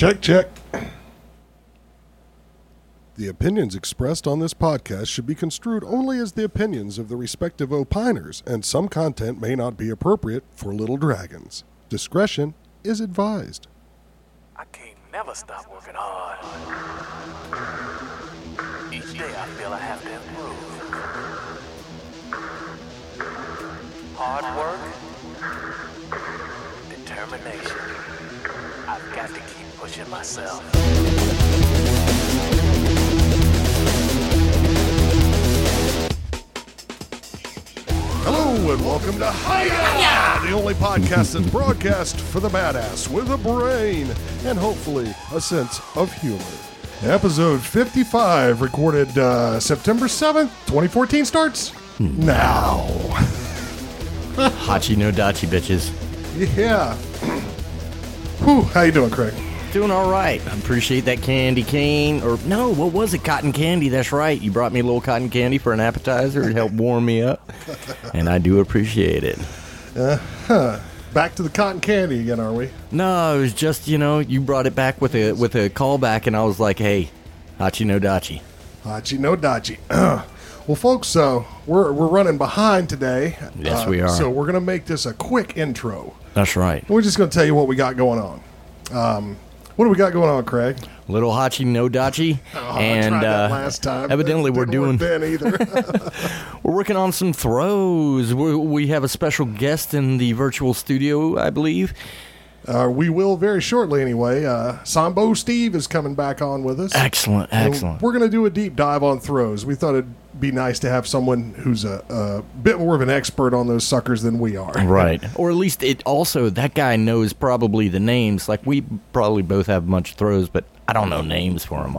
Check, check. The opinions expressed on this podcast should be construed only as the opinions of the respective opiners, and some content may not be appropriate for Little Dragons. Discretion is advised. I can't never stop working hard. Each day I feel I have to improve. Hard work, determination. I've got to keep pushing myself. Hello and welcome to Hiya, the only podcast that's broadcast for the badass with a brain and hopefully a sense of humor. Episode 55, recorded uh, September 7th, 2014, starts now. Hachi no dachi, bitches. Yeah. Whew, how you doing, Craig? Doing all right. I appreciate that candy cane. Or, no, what was it? Cotton candy. That's right. You brought me a little cotton candy for an appetizer to help warm me up. And I do appreciate it. Back to the cotton candy again, are we? No, it was just, you know, you brought it back with a with a callback, and I was like, hey, Hachi no dachi. Hachi no dachi. well, folks, uh, we're, we're running behind today. Yes, Uh, we are. So we're going to make this a quick intro. That's right. We're just going to tell you what we got going on. Um, what do we got going on, Craig? Little Hachi no dachi. Oh, I and uh, last time. evidently, we're doing then either. We're working on some throws. we we have a special guest in the virtual studio, I believe. uh, we will very shortly, anyway. Uh, Sambo Steve is coming back on with us. Excellent, And excellent. We're going to do a deep dive on throws. We thought it'd be nice to have someone who's a, a bit more of an expert on those suckers than we are. Right. Or at least it also, that guy knows probably the names. Like, we probably both have a bunch of throws, but I don't know names for them.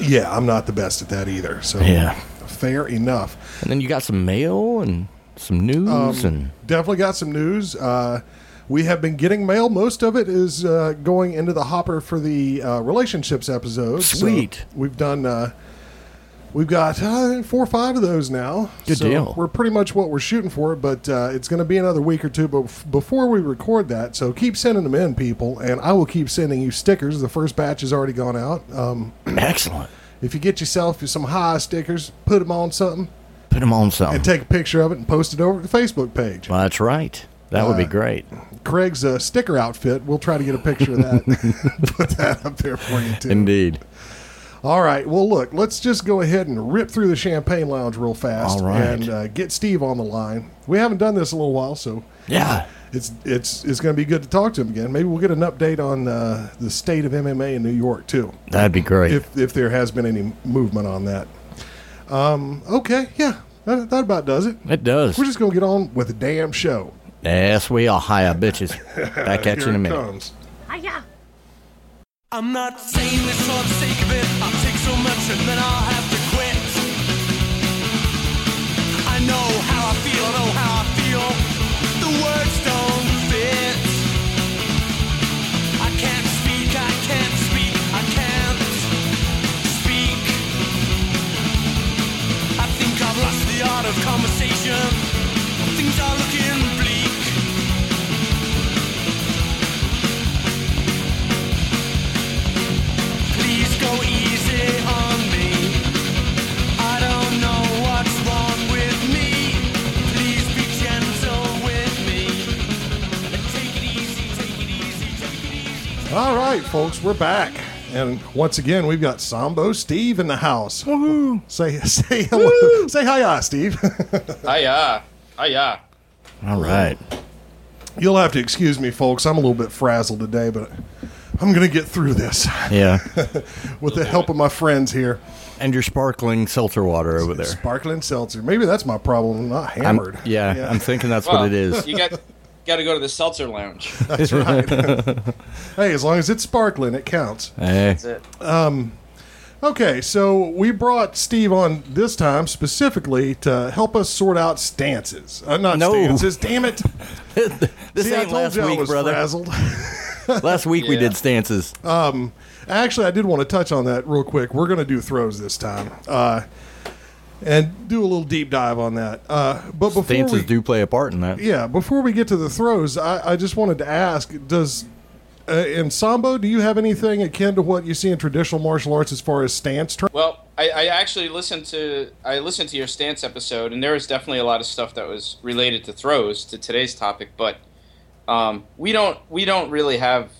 Yeah, I'm not the best at that either. So Yeah. fair enough. And then you got some mail and some news Um, and. Definitely got some news. Uh, we have been getting mail. Most of it is uh, going into the hopper for the uh, relationships episode. So Sweet. we've done. We've got uh, four or five of those now. Good So deal. We're pretty much what we're shooting for, but uh, it's going to be another week or two bef- before we record that. So keep sending them in, people, and I will keep sending you stickers. The first batch has already gone out. Um, Excellent. if you get yourself some high stickers, put them on something, Put them on something. and take a picture of it and post it over to the Facebook page. Well, that's right. That would be Uh, great. Craig's uh, sticker outfit. We'll try to get a picture of that. Put that up there for you too. Indeed. All right. Well, look, let's just go ahead and rip through the champagne lounge real fast All right. and uh, get Steve on the line. We haven't done this in a little while, so Yeah. it's it's it's going to be good to talk to him again. Maybe we'll get an update on uh, the state of MMA in New York too, That'd be great. if if there has been any movement on that. Um. Okay. Yeah. That, that about does it. it does. We're just going to get on with the damn show. Yes, we are high bitches. Back at you in a minute. comes. I'm not saying this for the sake of it. I'll take so much and then I'll have to quit. I know how I feel, I know how I feel. The words don't fit. I can't speak, I can't speak, I can't speak. I think I've lost the art of conversation. Things are looking. All right, folks, we're back. And once again, we've got Sambo Steve in the house. Woohoo! Say say hello. Say hi, Steve. Hiya. Hiya. All right. You'll have to excuse me, folks. I'm a little bit frazzled today, but I'm going to get through this Yeah. with the help of my friends here. and your sparkling seltzer water over there. Sparkling seltzer. Maybe that's my problem. I'm not I'm, hammered. yeah, I'm thinking that's Well, what it is. You got got to go to the seltzer lounge. That's right. hey, as long as it's sparkling, it counts. Hey, That's it. Um, Okay, so we brought Steve on this time specifically to help us sort out stances. Uh, not No. stances, damn it. this See, I ain't told last you I week, was brother. frazzled. Last week we Yeah. did stances. Actually, I did want to touch on that real quick. We're going to do throws this time, uh, and do a little deep dive on that. Uh, but before stances we, do play a part in that. yeah, before we get to the throws, I, I just wanted to ask: Does uh, in sambo, do you have anything akin to what you see in traditional martial arts as far as stance training? Well, I, I actually listened to I listened to your stance episode, and there was definitely a lot of stuff that was related to throws to today's topic. But um, we don't we don't really have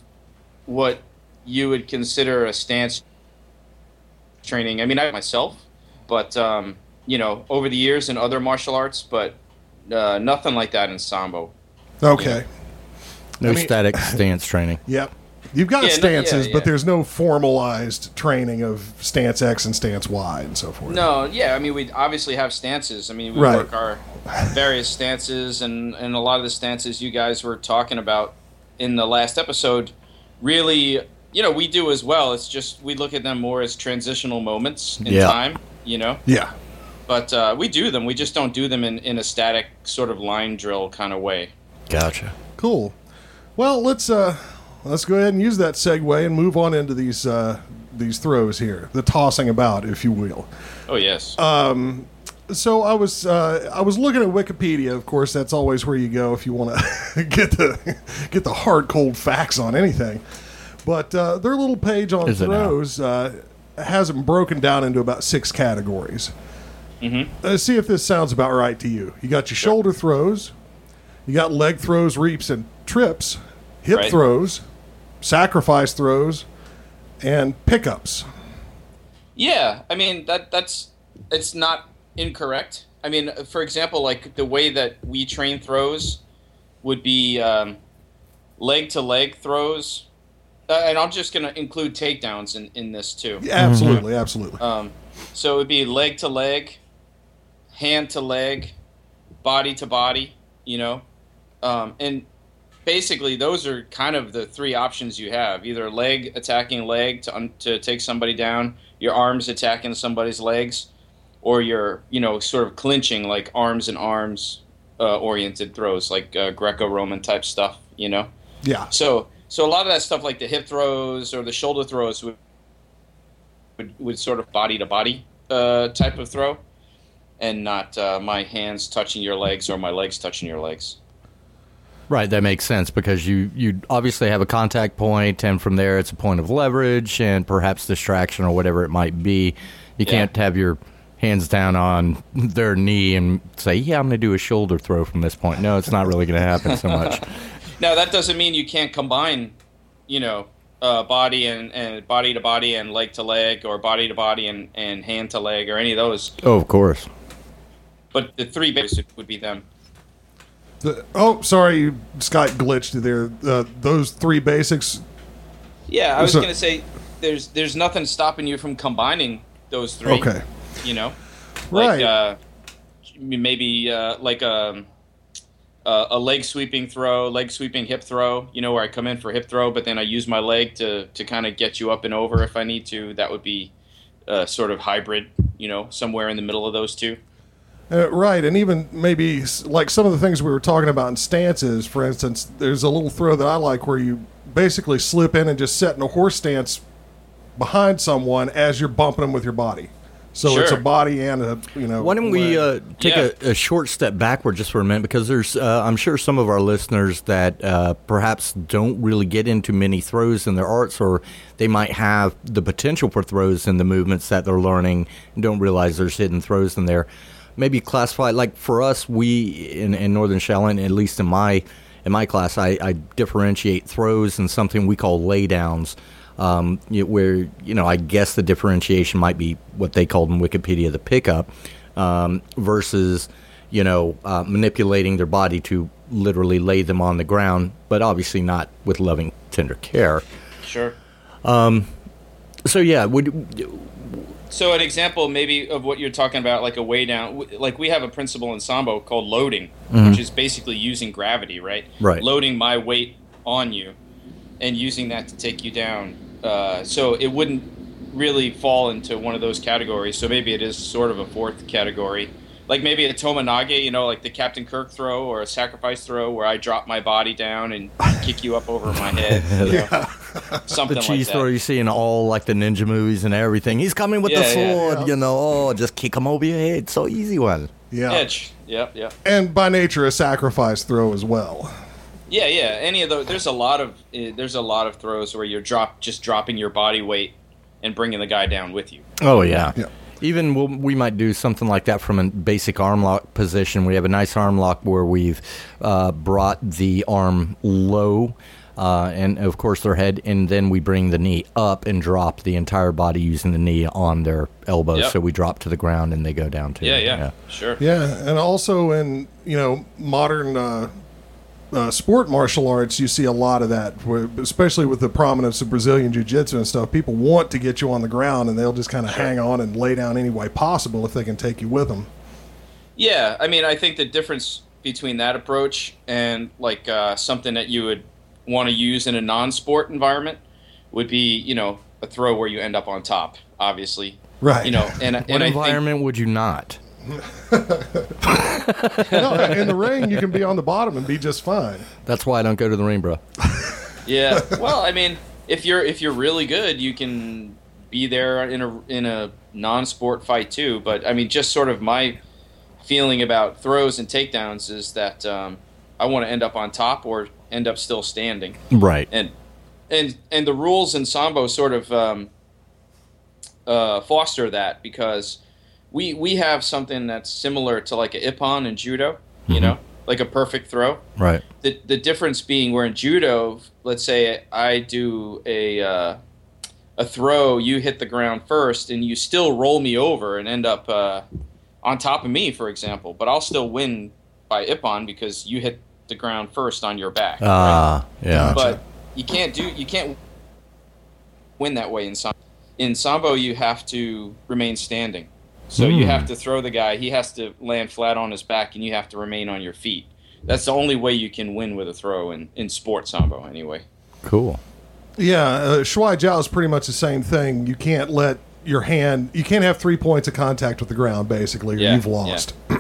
what you would consider a stance training. I mean, I myself, but um, you know, over the years in other martial arts, but uh, nothing like that in sambo. Okay. No I mean- static stance training. Yep. You've got Yeah, no- yeah, stances, yeah. but there's no formalized training of stance X and stance Y and so forth. No, yeah, I mean we obviously have stances. I mean we Right. work our various stances, and and a lot of the stances you guys were talking about in the last episode, really, you know, we do as well. It's just we look at them more as transitional moments in Yeah. time, you know. Yeah. But uh, we do them. We just don't do them in in a static sort of line drill kind of way. Gotcha. Cool. Well, let's uh let's go ahead and use that segue and move on into these uh these throws here, the tossing about, if you will. Oh yes. So I was uh, I was looking at Wikipedia. Of course, that's always where you go if you want to get the get the hard cold facts on anything. But uh, their little page on Is throws uh, has them broken down into about six categories. Mm-hmm. Uh, see if this sounds about right to you. You got your shoulder throws, you got leg throws, reaps, and trips, hip Right. throws, sacrifice throws, and pickups. Yeah, I mean that that's it's not incorrect. I mean, for example, like the way that we train throws would be um, leg to leg throws, uh, and I'm just going to include takedowns in, in this too. Yeah, absolutely, absolutely. Um, so it would be leg to leg, hand to leg, body to body. You know, um, and basically those are kind of the three options you have: either leg attacking leg to un- to take somebody down, your arms attacking somebody's legs, or your you know sort of clinching like arms and arms uh, oriented throws, like uh, Greco-Roman type stuff. You know. yeah. So so a lot of that stuff like the hip throws or the shoulder throws would would, would sort of body to body uh, type of throw, and not uh, my hands touching your legs or my legs touching your legs. Right, that makes sense because you you obviously have a contact point, and from there it's a point of leverage and perhaps distraction or whatever it might be. You Yeah. can't have your hands down on their knee and say, "Yeah, I'm going to do a shoulder throw from this point." No, it's not really going to happen so much. Now that doesn't mean you can't combine, you know, uh, body and, and body to body and leg to leg or body to body and, and hand to leg or any of those. Oh, of course. But the three basic would be them. The, oh, sorry, Skype glitched there. Uh, those three basics. Yeah, I was So- gonna say there's there's nothing stopping you from combining those three. Okay. You know, Right. like uh, maybe uh, like a, a a leg sweeping throw, leg sweeping hip throw. You know, where I come in for hip throw, but then I use my leg to to kind of get you up and over if I need to. That would be uh, sort of hybrid. You know, somewhere in the middle of those two. Uh, right, and even maybe like some of the things we were talking about in stances, for instance, there's a little throw that I like where you basically slip in and just set in a horse stance behind someone as you're bumping them with your body. So it's a body and a you know. Why don't we uh, take Yeah. a, a short step backward just for a minute? Because there's, uh, I'm sure some of our listeners that uh, perhaps don't really get into many throws in their arts, or they might have the potential for throws in the movements that they're learning and don't realize there's hidden throws in there. Maybe classify like for us, we in, in Northern Shaolin, at least in my in my class, I, I differentiate throws and something we call laydowns um, where you know I guess the differentiation might be what they called in Wikipedia the pickup um, versus you know uh, manipulating their body to literally lay them on the ground, but obviously not with loving tender care. Sure. So yeah, would So an example maybe of what you're talking about, like a way down, like we have a principle in Sambo called loading, which is basically using gravity, right? Right. Loading my weight on you, and using that to take you down. Uh, so it wouldn't really fall into one of those categories. So maybe it is sort of a fourth category, like maybe a tomoe nage, you know, like the Captain Kirk throw or a sacrifice throw, where I drop my body down and kick you up over my head. you know, Something the cheese that. throw you see in all like the ninja movies and everything? He's coming with the Yeah, yeah, sword, yeah. you know. Oh, just kick him over your head. So easy one. yeah. Edge. Yep. Yep. and by nature a sacrifice throw as well. Yeah, yeah. Any of those. There's a lot of uh, there's a lot of throws where you're drop just dropping your body weight and bringing the guy down with you. Oh yeah. Yeah. Even we'll, we might do something like that from a basic arm lock position. We have a nice arm lock where we've uh, brought the arm low, uh, and of course their head, and then we bring the knee up and drop the entire body using the knee on their elbow. Yep. So we drop to the ground and they go down too. Yeah, yeah, sure. Yeah, and also in you know modern uh, uh, sport martial arts, you see a lot of that, especially with the prominence of Brazilian jiu-jitsu and stuff. People want to get you on the ground, and they'll just kind of hang on and lay down any way possible if they can take you with them. Yeah, I mean, I think the difference between that approach and like uh, something that you would want to use in a non-sport environment would be, you know, a throw where you end up on top. Obviously, Right. You know, and What and I think environment would you not? no, in the ring, you can be on the bottom and be just fine. That's why I don't go to the ring, bro. Yeah. Well, I mean, if you're if you're really good, you can be there in a in a non-sport fight too. But I mean, just sort of my feeling about throws and takedowns is that um, I want to end up on top or end up still standing. Right. And and and the rules in sambo sort of um, uh, foster that because we we have something that's similar to like a ippon in judo. You know, like a perfect throw Right. the the difference being where in judo, let's say I do a uh, a throw, you hit the ground first, and you still roll me over and end up uh, on top of me, for example. But I'll still win by ippon because you hit the ground first on your back. right? Ah, yeah. But you can't do you can't win that way in sambo. In sambo, you have to remain standing. So you Hmm. have to throw the guy. He has to land flat on his back, and you have to remain on your feet. That's the only way you can win with a throw in, in sport sambo, anyway. Cool. Yeah, uh, Shuai Jiao is pretty much the same thing. You can't let your hand, you can't have three points of contact with the ground, basically, or Yeah, you've lost.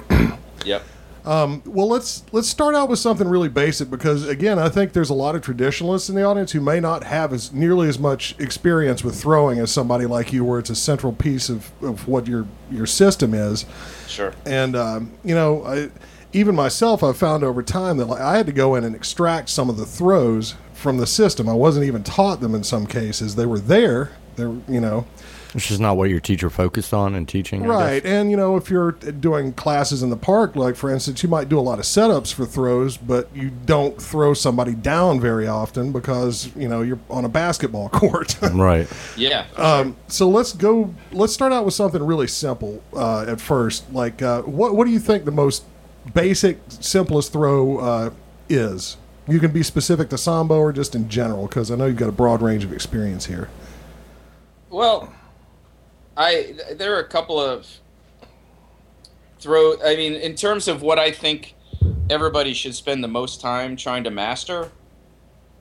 Yep. Well, let's let's start out with something really basic because again, I think there's a lot of traditionalists in the audience who may not have as nearly as much experience with throwing as somebody like you, where it's a central piece of, of what your your system is. Sure. And um, you know, I, even myself, I've found over time that like, I had to go in and extract some of the throws from the system. I wasn't even taught them in some cases. They were there. They're you know. Which is not what your teacher focused on in teaching. Right, and you know, if you're doing classes in the park, like for instance, you might do a lot of setups for throws, but you don't throw somebody down very often because you know you're on a basketball court. Right. Yeah. um, so let's go. Let's start out with something really simple uh, at first. Like, uh, what what do you think the most basic, simplest throw uh, is? You can be specific to sambo or just in general, because I know you've got a broad range of experience here. Well, I there are a couple of throw. I mean, in terms of what I think everybody should spend the most time trying to master,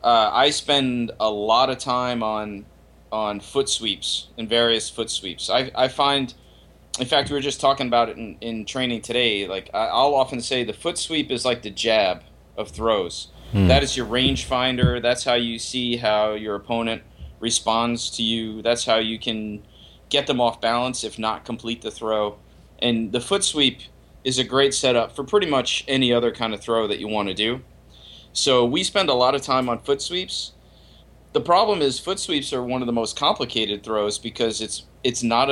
uh, I spend a lot of time on on foot sweeps and various foot sweeps. I, I find, in fact, we were just talking about it in, in training today. Like I, I'll often say, the foot sweep is like the jab of throws. That is your range finder. That's how you see how your opponent responds to you. That's how you can get them off balance, if not complete the throw. And the foot sweep is a great setup for pretty much any other kind of throw that you want to do. So we spend a lot of time on foot sweeps. The problem is foot sweeps are one of the most complicated throws because it's it's not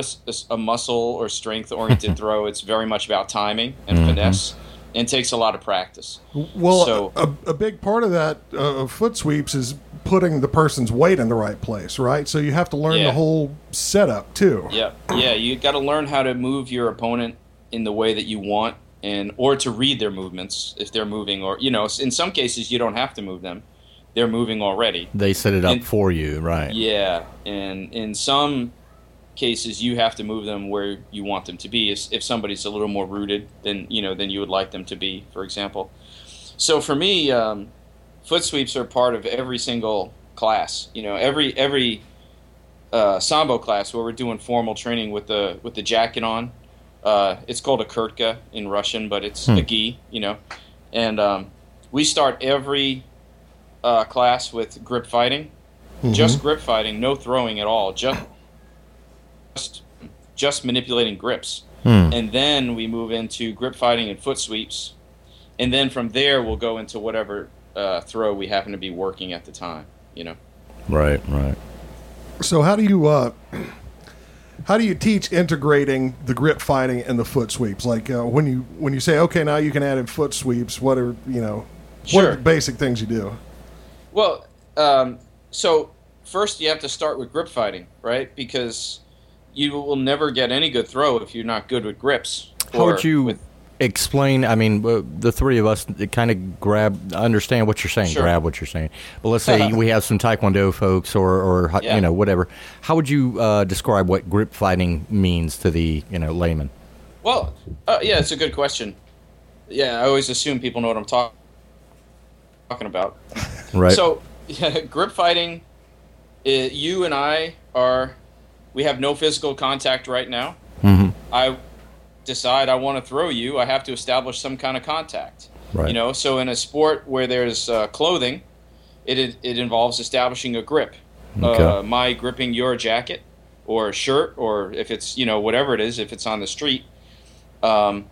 a muscle or strength oriented throw. It's very much about timing and finesse, and takes a lot of practice. Well, So- a, a big part of that uh, of foot sweeps is putting the person's weight in the right place, right? So you have to learn Yeah. the whole setup too. Yeah, yeah. You got to learn how to move your opponent in the way that you want, and or to read their movements if they're moving, or you know, in some cases you don't have to move them; they're moving already. They set it up And- for you, right? Yeah, and in some cases you have to move them where you want them to be. If, if somebody's a little more rooted than you know than you would like them to be, for example. So for me, um, foot sweeps are part of every single class. You know, every every uh, sambo class where we're doing formal training with the with the jacket on. Uh, it's called a kurtka in Russian, but it's a gi. You know, and um, we start every uh, class with grip fighting just grip fighting, no throwing at all, just just, just manipulating grips. And then we move into grip fighting and foot sweeps. And then from there we'll go into whatever uh, throw we happen to be working at the time. You know. Right, right. So how do you uh, how do you teach integrating the grip fighting and the foot sweeps? Like uh, when you when you say okay now you can add in foot sweeps. What are you know? What are the basic things you do? Well, um, so first you have to start with grip fighting, right? Because you will never get any good throw if you're not good with grips. How would you with- explain? I mean, uh, the three of us kind of grab, understand what you're saying, Sure. grab what you're saying. But let's say we have some Taekwondo folks or, or Yeah. you know, whatever. How would you uh, describe what grip fighting means to the you know layman? Well, uh, yeah, it's a good question. Yeah, I always assume people know what I'm talk- talking about. Right. So, yeah, grip fighting, uh, you and I are, we have no physical contact right now. Mhm. I decide I want to throw you, I have to establish some kind of contact. Right. You know, so in a sport where there's uh, clothing, it, it it involves establishing a grip. Okay. Uh, my gripping your jacket or shirt, or if it's you know whatever it is, if it's on the street, um,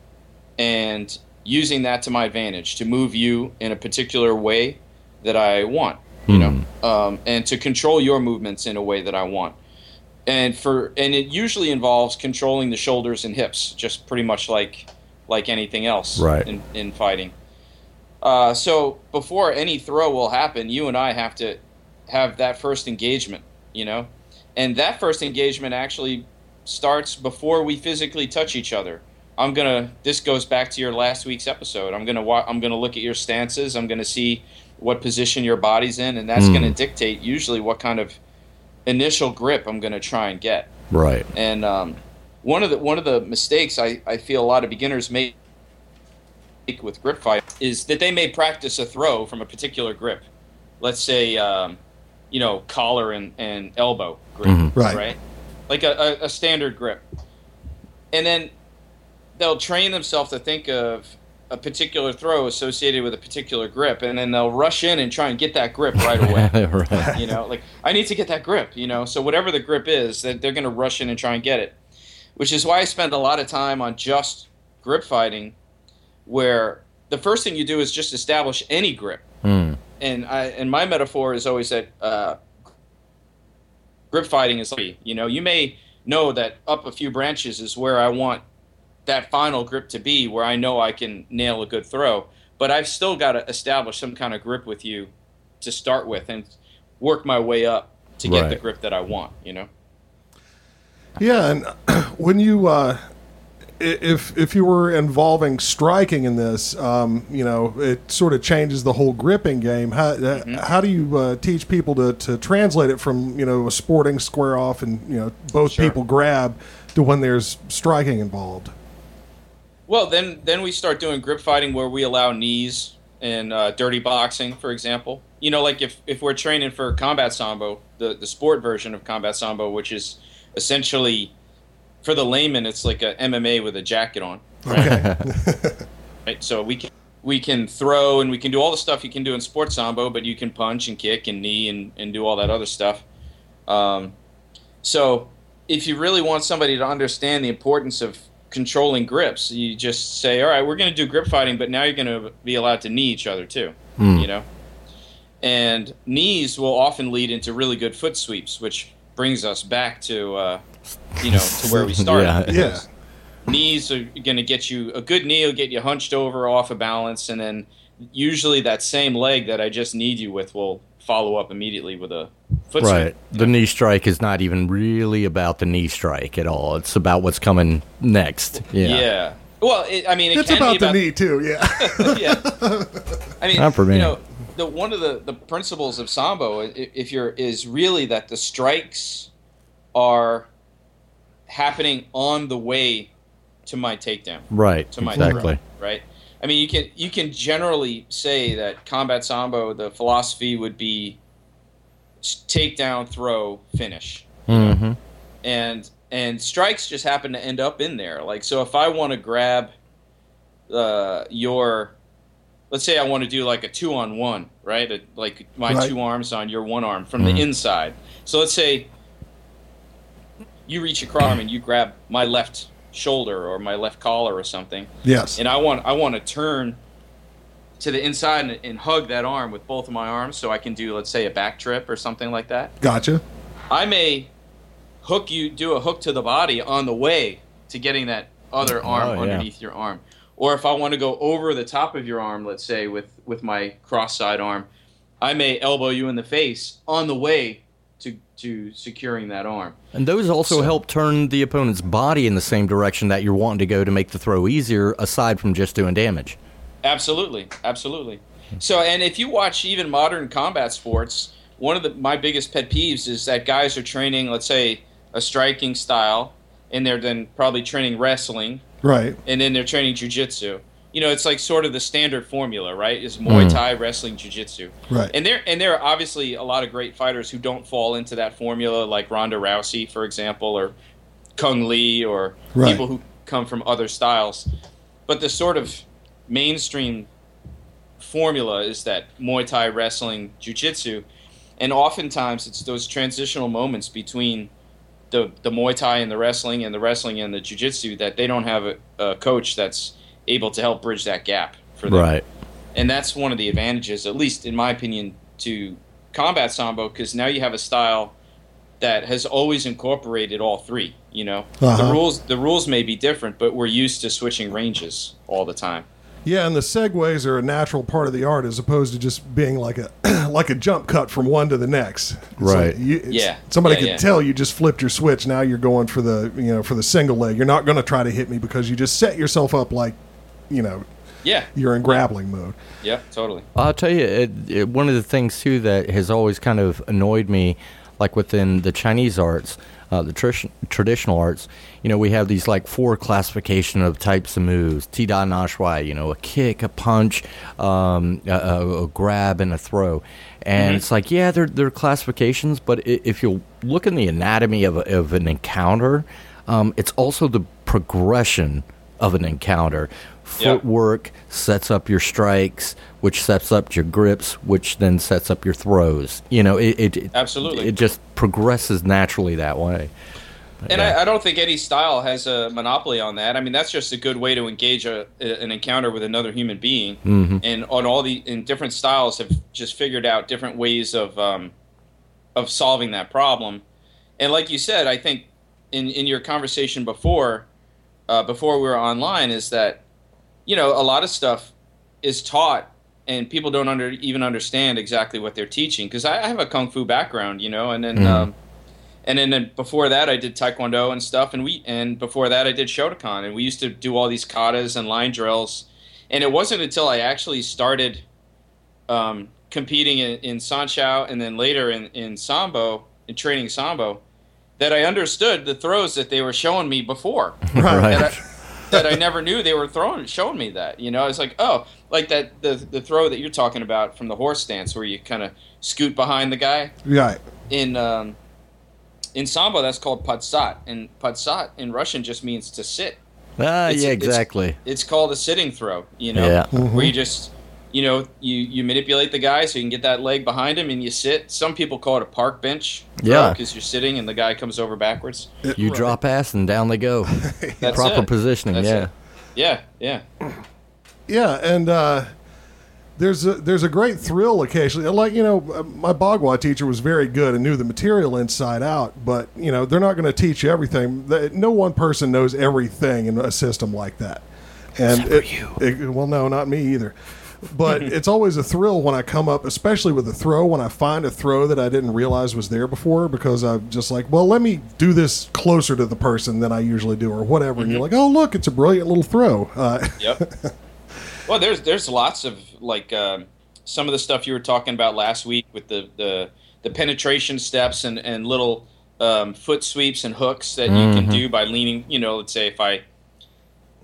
and using that to my advantage to move you in a particular way that I want. You know, um, and to control your movements in a way that I want. And for and it usually involves controlling the shoulders and hips, just pretty much like like anything else Right. in, in fighting. Uh, so before any throw will happen, you and I have to have that first engagement, you know, and that first engagement actually starts before we physically touch each other. I'm gonna. This goes back to your last week's episode. I'm gonna. Wa- I'm gonna look at your stances. I'm gonna see what position your body's in, and that's Mm. gonna dictate usually what kind of initial grip I'm gonna try and get. right. And um, one of the one of the mistakes I, I feel a lot of beginners make with grip fight is that they may practice a throw from a particular grip. Let's say, um, you know, collar and, and elbow grip, Mhm. Right. Like a, a, a standard grip. And then they'll train themselves to think of a particular throw associated with a particular grip, and then they'll rush in and try and get that grip right away right. you know like i need to get that grip you know so whatever the grip is that they're going to rush in and try and get it which is why i spend a lot of time on just grip fighting where the first thing you do is just establish any grip Hmm. and i and my metaphor is always that uh, grip fighting is like you know you may know that up a few branches is where i want that final grip to be where i know i can nail a good throw but i've still got to establish some kind of grip with you to start with and work my way up to get the grip that i want you know Yeah, and when you uh, if if you were involving striking in this, um, you know, it sort of changes the whole gripping game. How uh, how do you uh, teach people to, to translate it from you know a sporting square off and you know both Sure. people grab to when there's striking involved? Well, then then we start doing grip fighting where we allow knees and uh, dirty boxing, for example. You know, like if, if we're training for combat sambo, the the sport version of combat sambo, which is essentially for the layman, it's like a MMA with a jacket on, Okay, right? So we can we can throw and we can do all the stuff you can do in sports sambo, but you can punch and kick and knee and, and do all that other stuff. Um, so if you really want somebody to understand the importance of controlling grips, you just say, all right, we're going to do grip fighting, but now you're going to be allowed to knee each other too, you know? And knees will often lead into really good foot sweeps, which brings us back to, uh, you know, to where we started. Yeah. because Knees are going to get you, a good knee will get you hunched over off of balance, and then usually that same leg that I just need you with will follow up immediately with a foot Right. sweep. The knee strike is not even really about the knee strike at all. It's about what's coming next. Yeah. Yeah. Well, it, I mean, it it's can about be the knee too. Yeah, yeah. I mean, Not for me. you know, the one of the, the principles of sambo, if you're, is really that the strikes are happening on the way to my takedown, Right. to my Exactly. throw, right? I mean, you can you can generally say that combat sambo, the philosophy would be s- takedown, throw, finish hmm and and strikes just happen to end up in there. Like so, if I want to grab uh, your, let's say I want to do like a two on one, right? A, like my Right. two arms on your one arm from the inside. So let's say you reach across and you grab my left shoulder or my left collar or something, yes, and I want I want to turn to the inside and, and hug that arm with both of my arms, so I can do, let's say, a back trip or something like that. Gotcha. I may hook you, do a hook to the body on the way to getting that other oh, arm Oh, yeah. underneath your arm. Or if I want to go over the top of your arm, let's say with with my cross side arm, I may elbow you in the face on the way to to securing that arm. And those also So- help turn the opponent's body in the same direction that you're wanting to go to make the throw easier, aside from just doing damage. Absolutely, absolutely. So, and if you watch even modern combat sports, one of the my biggest pet peeves is that guys are training, let's say, a striking style, and they're then probably training wrestling, Right. and then they're training jujitsu. You know, it's like sort of the standard formula, right? Is Muay mm. Thai, wrestling, jujitsu. Right. And there and there are obviously a lot of great fighters who don't fall into that formula, like Ronda Rousey, for example, or Cung Le, or Right. people who come from other styles. But the sort of mainstream formula is that Muay Thai, wrestling, jujitsu, and oftentimes it's those transitional moments between the the Muay Thai and the wrestling, and the wrestling and the jujitsu that they don't have a, a coach that's able to help bridge that gap for them Right. and that's one of the advantages, at least in my opinion, to combat sambo because now you have a style that has always incorporated all three. You know, Uh-huh. the rules the rules may be different, but we're used to switching ranges all the time. Yeah, and the segues are a natural part of the art as opposed to just being like a like a jump cut from one to the next. It's Right. like you- Yeah. Somebody Yeah, could yeah. tell you just flipped your switch. Now you're going for the you know for the single leg. You're not going to try to hit me because you just set yourself up like you know Yeah. you're in grappling mode. Yeah, Totally. I'll tell you, it, it, one of the things too that has always kind of annoyed me, like within the Chinese arts, uh, the tr- traditional arts, you know, we have these like four classification of types of moves: ti da na shui, you know, a kick, a punch, um, a, a, a grab, and a throw. And it's like, yeah, they're they're classifications, but if you look in the anatomy of, a, of an encounter, um, it's also the progression of an encounter. Footwork sets up your strikes, which sets up your grips, which then sets up your throws. You know, it it, Absolutely. it just progresses naturally that way. And Yeah. I, I don't think any style has a monopoly on that. I mean, that's just a good way to engage a, an encounter with another human being. Mm-hmm. And on all the in different styles have just figured out different ways of um, of solving that problem. And like you said, I think in in your conversation before uh, before we were online is that you know a lot of stuff is taught and people don't under even understand exactly what they're teaching because I, I have a kung fu background, you know, and then. Um, and then, then before that I did taekwondo and stuff and we and before that I did Shotokan and we used to do all these katas and line drills and it wasn't until I actually started um, competing in, in Sanshou and then later in, in Sambo in training Sambo that I understood the throws that they were showing me before Right. That, I, never knew they were throwing showing me that you know it's like oh like that the the throw that you're talking about from the horse stance where you kind of scoot behind the guy Right. in um, in sambo, that's called patsat, and patsat in Russian just means to sit. Ah, It's- yeah, exactly. It's called a sitting throw. You know, Yeah. where you just you know you you manipulate the guy so you can get that leg behind him and you sit. Some people call it a park bench. Yeah. because you're sitting and the guy comes over backwards. You Right. drop ass and down they go. That's Proper it. positioning, That's yeah. it. Yeah, yeah. Yeah, and uh, there's a there's a great thrill occasionally. Like you know, uh, my Bagua teacher was very good and knew the material inside out. But you know, they're not going to teach you everything. No one person knows everything in a system like that. And Except for it- you. it- well, no, not me either. But it's always a thrill when I come up, especially with a throw, when I find a throw that I didn't realize was there before, because I'm just like, well, let me do this closer to the person than I usually do, or whatever. And you're like, oh, look, it's a brilliant little throw. Uh, Yep. well, there's there's lots of like um, some of the stuff you were talking about last week with the the, the penetration steps and and little um, foot sweeps and hooks that you can do by leaning. You know, let's say if I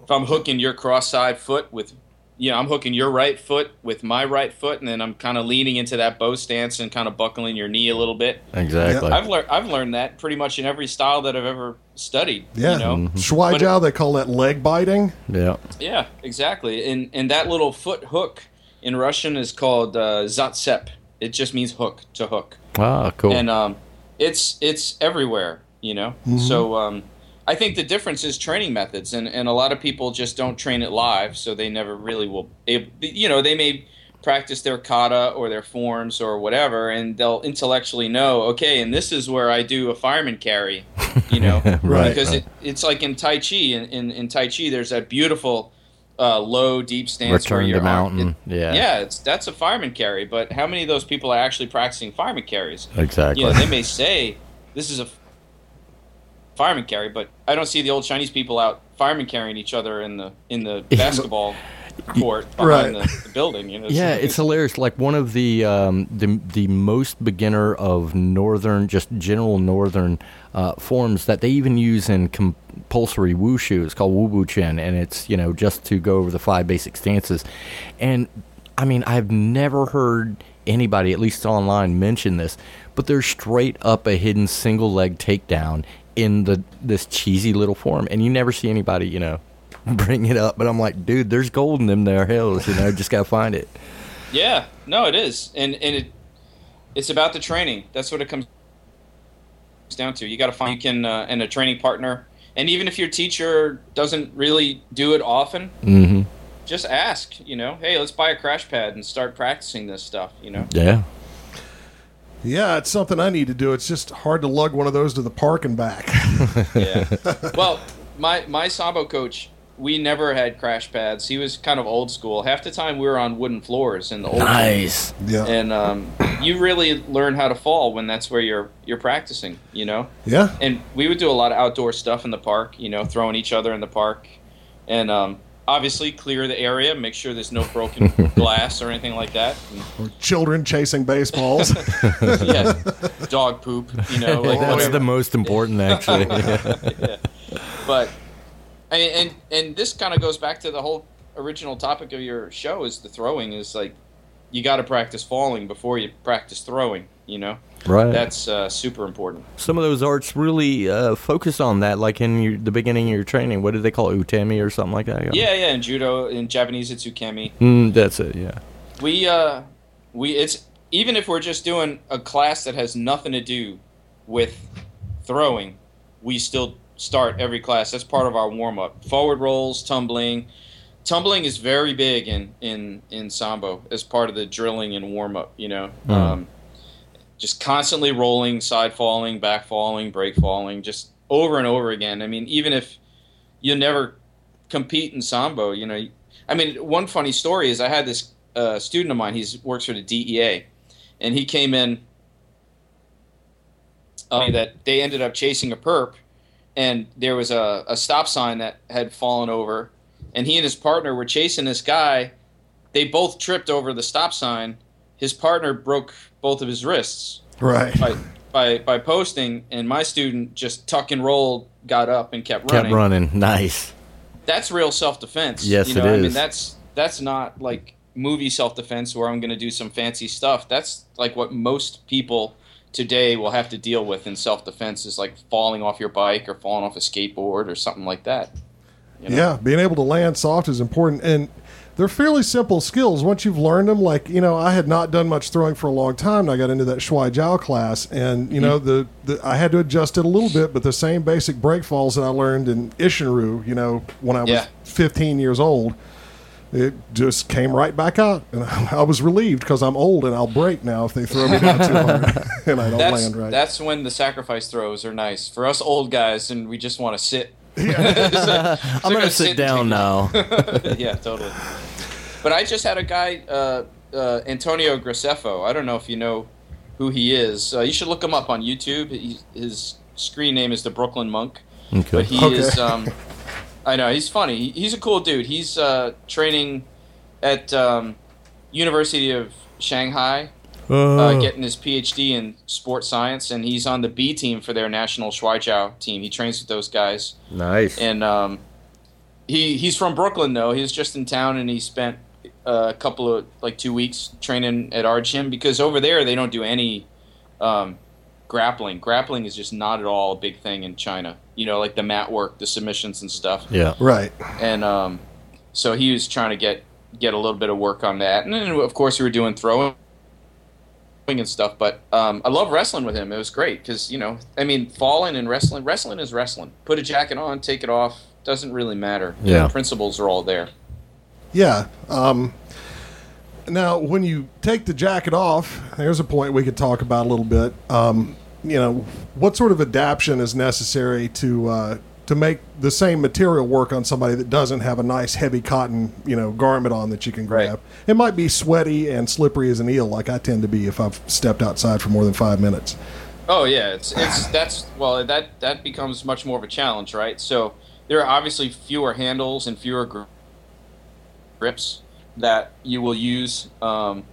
if I'm hooking your cross side foot with you know I'm hooking your right foot with my right foot, and then I'm kind of leaning into that bow stance and kind of buckling your knee a little bit. Exactly. I've learned I've learned that pretty much in every style that I've ever studied. Yeah, You know? Shuai But- Jiao, they call that leg biting. Yeah. Yeah, exactly. And and that little foot hook in Russian is called uh, zatsep. It just means hook to hook, Ah, cool. and um, it's it's everywhere. You know, so um, I think the difference is training methods, and, and a lot of people just don't train it live, so they never really will. It, you know, they may practice their kata or their forms or whatever, and they'll intellectually know, okay, and this is where I do a fireman carry, you know, Right. Because it, it's like in Tai Chi, in, in, in Tai Chi, there's that beautiful uh, low, deep stance where Return your to arm- mountain. it- yeah. yeah, it's that's a fireman carry, but how many of those people are actually practicing fireman carries? Exactly. You know, they may say this is a fireman carry, but I don't see the old Chinese people out fireman carrying each other in the in the basketball court behind Right. the, the building. You know, Yeah, it's hilarious. Like one of the um, the the most beginner of northern, just general northern uh, forms that they even use in compulsory wushu. It's called wu bu quan, and it's you know just to go over the five basic stances. And I mean, I've never heard anybody, at least online, mention this, but there's straight up a hidden single leg takedown in the this cheesy little form, and you never see anybody, you know. Bring it up, but I'm like, dude, there's gold in them there hills, you know. Just gotta find it. yeah, no, it is, and and it it's about the training. That's what it comes down to. You got to find you can uh, and a training partner, and even if your teacher doesn't really do it often, Mm-hmm. just ask. You know, hey, let's buy a crash pad and start practicing this stuff. You know. Yeah. Yeah, it's something I need to do. It's just hard to lug one of those to the park and back. Yeah. well, my my sambo coach, we never had crash pads. He was kind of old school. Half the time we were on wooden floors in the old. Nice. yeah. And um, you really learn how to fall when that's where you're you're practicing. You know. yeah. And we would do a lot of outdoor stuff in the park. You know, throwing each other in the park, and um, obviously clear the area, make sure there's no broken glass or anything like that. And, Children chasing baseballs. yeah, dog poop. You know, like That's whatever. the most important, actually. but I and and this kind of goes back to the whole original topic of your show is the throwing is like you got to practice falling before you practice throwing you know right. that's uh, super important Some of those arts really uh, focus on that, like in your, the beginning of your training. What do they call it? Utemi or something like that? yeah yeah in judo in japanese it's ukemi Mm, that's it. Yeah. we uh we it's even if we're just doing a class that has nothing to do with throwing we still start every class that's part of our warm up forward rolls tumbling tumbling is very big in in in sambo as part of the drilling and warm up you know Hmm. um, just constantly rolling side falling back falling break falling just over and over again. I mean even if you never compete in sambo you know i mean one funny story is i had this uh, student of mine he's works for the dea and he came in uh, that they ended up chasing a perp and there was a, a stop sign that had fallen over and he and his partner were chasing this guy. They both tripped over the stop sign his partner broke both of his wrists right. by by by posting and my student just tuck and roll got up and kept running. Kept running running. Nice. that's real self-defense Yes, you know it i mean that's that's not like movie self-defense where i'm going to do some fancy stuff that's like what most people today will have to deal with in self-defense is like falling off your bike or falling off a skateboard or something like that you know? Yeah, being able to land soft is important, and they're fairly simple skills once you've learned them. Like you know, I had not done much throwing for a long time, and I got into that Shuai Jiao class, and you know, mm-hmm. the, the I had to adjust it a little bit, but the same basic break falls that I learned in Isshinryu, you know, when I was Yeah. 15 years old. It just came right back out, and I was relieved because I'm old and I'll break now if they throw me down too hard and I don't that's land right. that's when the sacrifice throws are nice for us old guys and we just want to sit I'm gonna sit down now. yeah, totally. But I just had a guy, uh, uh, Antonio Graceffo. I don't know if you know who he is. Uh, you should look him up on YouTube. He, his screen name is the Brooklyn Monk. Okay. But he Okay. is. Um, I know he's funny. He, he's a cool dude. He's uh, training at um, University of Shanghai, uh, Uh, getting his PhD in sports science, and he's on the B team for their national Shuaijiao team. He trains with those guys nice. and um, he he's from Brooklyn though. He was just in town and he spent uh, a couple of like two weeks training at our gym because over there they don't do any um, grappling. Grappling is just not at all a big thing in China. You know, like the mat work, the submissions and stuff. yeah. right. And um, so he was trying to get get a little bit of work on that. And then of course we were doing throwing and stuff. But um, I love wrestling with him. It was great because you know, I mean, falling and wrestling. Wrestling is wrestling. Put a jacket on, take it off. Doesn't really matter. Yeah. The principles are all there. Yeah. Um, now, when you take the jacket off, there's a point we could talk about a little bit. Um, you know, what sort of adaptation is necessary to uh, to make the same material work on somebody that doesn't have a nice heavy cotton, you know, garment on that you can Right. grab? It might be sweaty and slippery as an eel, like I tend to be if I've stepped outside for more than five minutes. Oh yeah, it's it's that's well that that becomes much more of a challenge, right? So there are obviously fewer handles and fewer grips that you will use, um,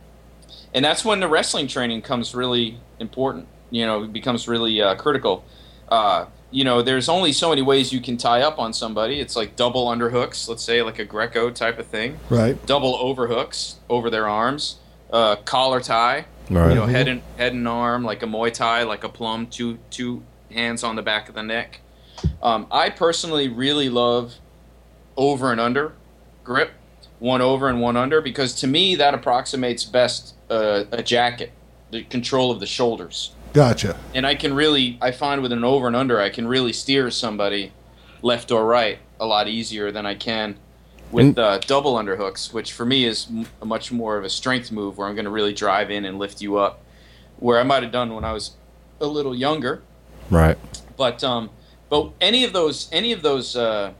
and that's when the wrestling training comes really important. You know, it becomes really uh, critical. Uh, you know, there's only so many ways you can tie up on somebody. It's like double underhooks, let's say like a Greco type of thing Right. double overhooks over their arms, uh, collar tie, Right. you know, head and head and arm like a Muay Thai, like a plum, two two hands on the back of the neck. Um, I personally really love over and under grip, one over and one under, because to me that approximates best uh, a jacket, the control of the shoulders Gotcha. and I can really I find with an over and under I can really steer somebody left or right a lot easier than I can with uh, double underhooks, which for me is m- a much more of a strength move where I'm going to really drive in and lift you up, where I might have done when I was a little younger. Right. But um, but any of those any of those uh,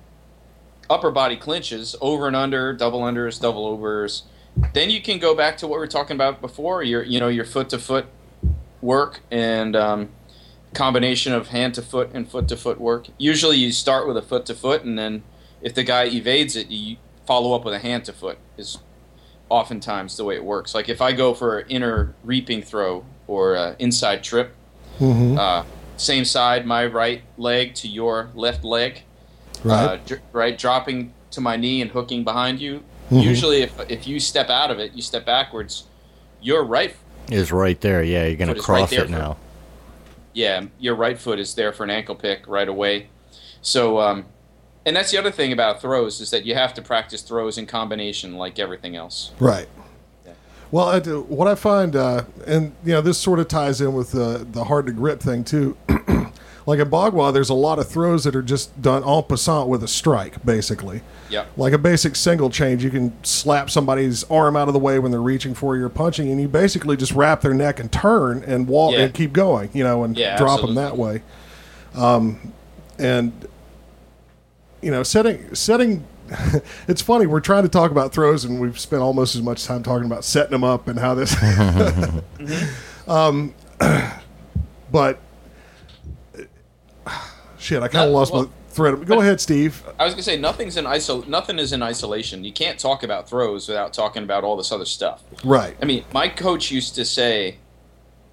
upper body clinches, over and under, double unders, double overs, then you can go back to what we were talking about before. Your you know your foot to foot work and um, combination of hand to foot and foot to foot work. Usually you start with a foot to foot, and then if the guy evades it, you follow up with a hand to foot. Is oftentimes the way it works. Like if I go for an inner reaping throw or uh, inside trip, uh, same side, my right leg to your left leg, Right. uh, dr- right, dropping to my knee and hooking behind you. Usually, if if you step out of it, you step backwards. Your right, Is right there. Yeah, you're gonna Foot is right cross it for- now. yeah, your right foot is there for an ankle pick right away. So, um, and that's the other thing about throws is that you have to practice throws in combination, like everything else. Right. Well, I do, what I find, uh, and you know, this sort of ties in with the the hard to grip thing too. like at Bagua, there's a lot of throws that are just done en passant with a strike, basically. Yep. Like a basic single change, you can slap somebody's arm out of the way when they're reaching for you or punching, and you basically just wrap their neck and turn and walk Yeah. and keep going, you know, and Yeah, drop them that way. Um, and you know, setting setting. it's funny we're trying to talk about throws, and we've spent almost as much time talking about setting them up and how this. um, but shit, I kind of lost well- my thread. Go ahead, Steve. I was gonna say nothing's in isol. Nothing is in isolation. You can't talk about throws without talking about all this other stuff. Right. I mean, my coach used to say,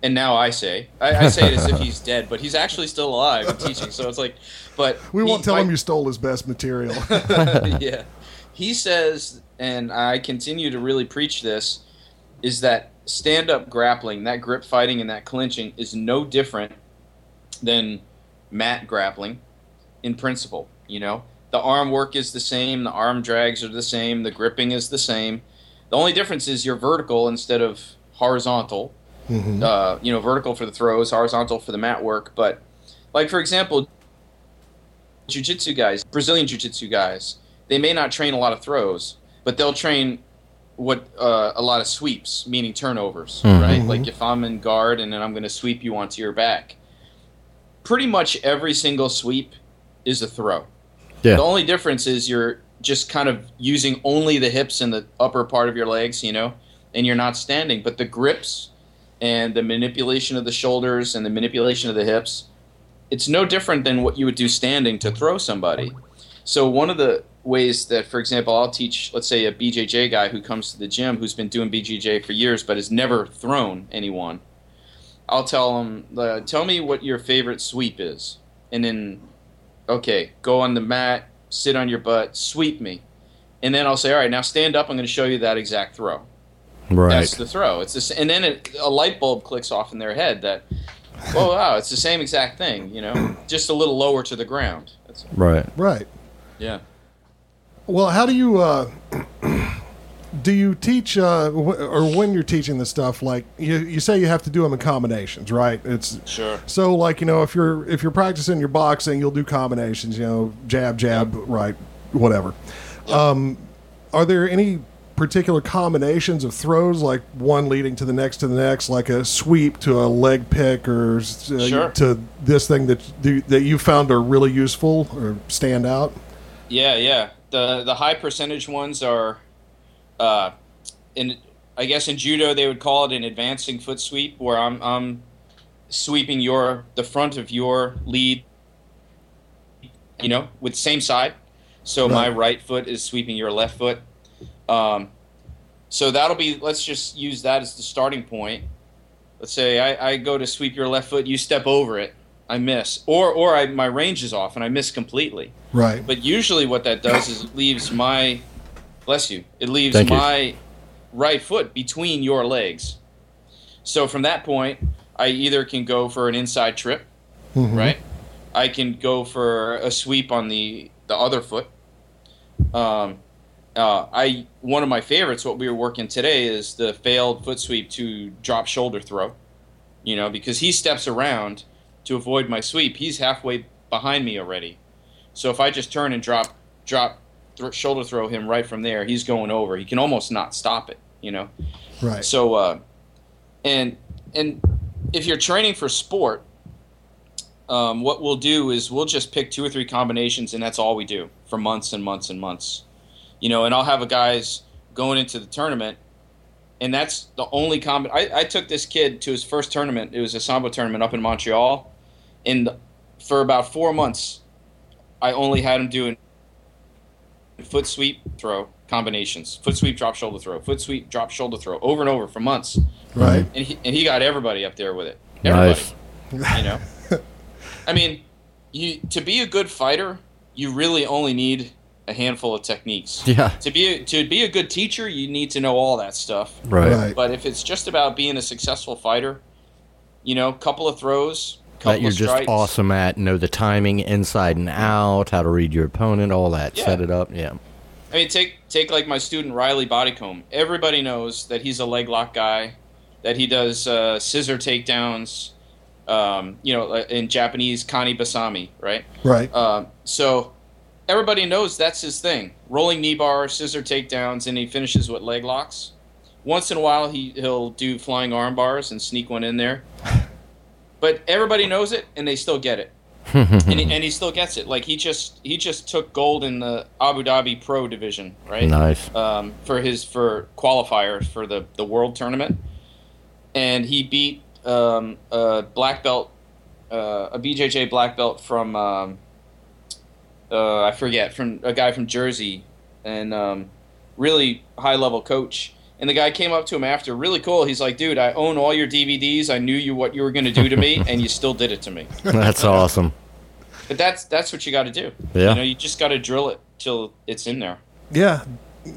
and now I say, I, I say it as if he's dead, but he's actually still alive and teaching. So it's like, but We won't tell my- him you stole his best material. yeah. He says, and I continue to really preach this, is that stand up grappling, that grip fighting and that clinching is no different than mat grappling in principle. You know, the arm work is the same, the arm drags are the same, the gripping is the same. The only difference is you're vertical instead of horizontal. Uh, you know, vertical for the throws, horizontal for the mat work. But, like, for example, jiu-jitsu guys, Brazilian jiu-jitsu guys, they may not train a lot of throws, but they'll train what uh, a lot of sweeps, meaning turnovers, right? Like if I'm in guard and then I'm going to sweep you onto your back. Pretty much every single sweep is a throw. Yeah. The only difference is you're just kind of using only the hips and the upper part of your legs, you know, and you're not standing. But the grips and the manipulation of the shoulders and the manipulation of the hips, it's no different than what you would do standing to throw somebody. So one of the ways that, for example, I'll teach, let's say, a BJJ guy who comes to the gym who's been doing BJJ for years but has never thrown anyone. I'll tell them, uh, tell me what your favorite sweep is, and then, okay, go on the mat, sit on your butt, sweep me, and then I'll say, all right, now stand up. I'm going to show you that exact throw. Right. That's the throw. It's this, and then it, a light bulb clicks off in their head that, oh wow, it's the same exact thing. You know, just a little lower to the ground. That's, right. right. yeah. Well, how do you uh, do you teach uh, or when you're teaching this stuff like you, you say you have to do them in combinations right it's Sure. so like you know if you're if you're practicing your boxing you'll do combinations you know jab jab right whatever um, are there any particular combinations of throws like one leading to the next to the next like a sweep to a leg pick or uh, Sure. to this thing that that you found are really useful or stand out Yeah, yeah. The the high percentage ones are, uh, in I guess in judo they would call it an advancing foot sweep, where I'm I'm sweeping your the front of your lead, you know, with the same side. So my Right. right foot is sweeping your left foot. Um, so that'll be. Let's just use that as the starting point. Let's say I, I go to sweep your left foot, you step over it, I miss, or or I, my range is off and I miss completely. right But usually, what that does is it leaves my, bless you, it leaves Thank you. my right foot between your legs. So from that point, I either can go for an inside trip, Mhm. right? I can go for a sweep on the the other foot. Um, uh, I one of my favorites, what we were working today, is the failed foot sweep to drop shoulder throw. You know, because he steps around to avoid my sweep, he's halfway behind me already. So if I just turn and drop drop th- shoulder throw him right from there, he's going over. He can almost not stop it. You know. right So, uh, and and if you're training for sport, um, what we'll do is we'll just pick two or three combinations, and that's all we do for months and months and months. You know, and I'll have a guys going into the tournament, and that's the only comb. I, I took this kid to his first tournament. It was a sambo tournament up in Montreal, and for about four months, I only had him doing foot sweep throw combinations, foot sweep drop shoulder throw, foot sweep drop shoulder throw, over and over for months, right and he, and he got everybody up there with it. Everybody, Nice. you know. I mean, you to be a good fighter, you really only need a handful of techniques. Yeah. To be a, to be a good teacher, you need to know all that stuff. Right. right But if it's just about being a successful fighter, you know, couple of throws, couple That you're just awesome at, know the timing inside and out, how to read your opponent, all that, Yeah. set it up. Yeah. I mean, take take like my student Reilly Bodycomb. Everybody knows that he's a leg lock guy, that he does uh, scissor takedowns. Um, you know, uh, in Japanese, kani basami, right? right Um, so everybody knows that's his thing: rolling knee bar, scissor takedowns, and he finishes with leg locks. Once in a while, he he'll do flying arm bars and sneak one in there. But everybody knows it, and they still get it, and, he, and he still gets it. Like he just he just took gold in the Abu Dhabi Pro division, right? Nice. um, for his for qualifiers for the the world tournament, and he beat um, a black belt, uh, a BJJ black belt from um, uh, I forget from a guy from Jersey, and um, really high level coach. And the guy came up to him after, really cool. He's like, "Dude, I own all your DVDs. I knew you what you were going to do to me, and you still did it to me." That's awesome. But that's that's what you got to do. Yeah. You know, you just got to drill it till it's in there. Yeah.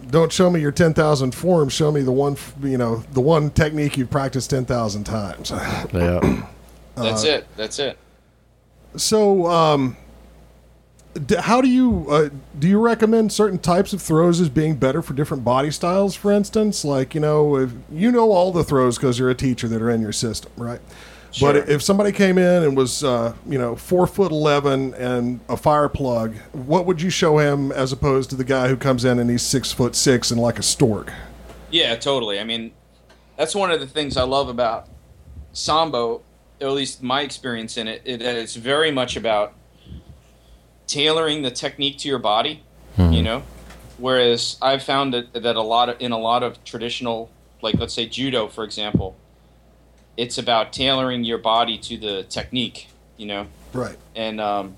Don't show me your 10,000 forms. Show me the one, you know, the one technique you've practiced 10,000 times. Yeah. That's it. That's it. So, um, d- how do you uh, do you recommend certain types of throws as being better for different body styles? For instance, like you know, if you know all the throws because you're a teacher that are in your system, right? Sure. But if somebody came in and was, uh, you know, four foot eleven and a fire plug, what would you show him as opposed to the guy who comes in and he's six foot six and like a stork? Yeah, totally. I mean, that's one of the things I love about Sambo, at least my experience in it, it it's very much about tailoring the technique to your body, you know? Whereas I've found that, that a lot of, in a lot of traditional, like let's say judo, for example, it's about tailoring your body to the technique, you know? Right. And um,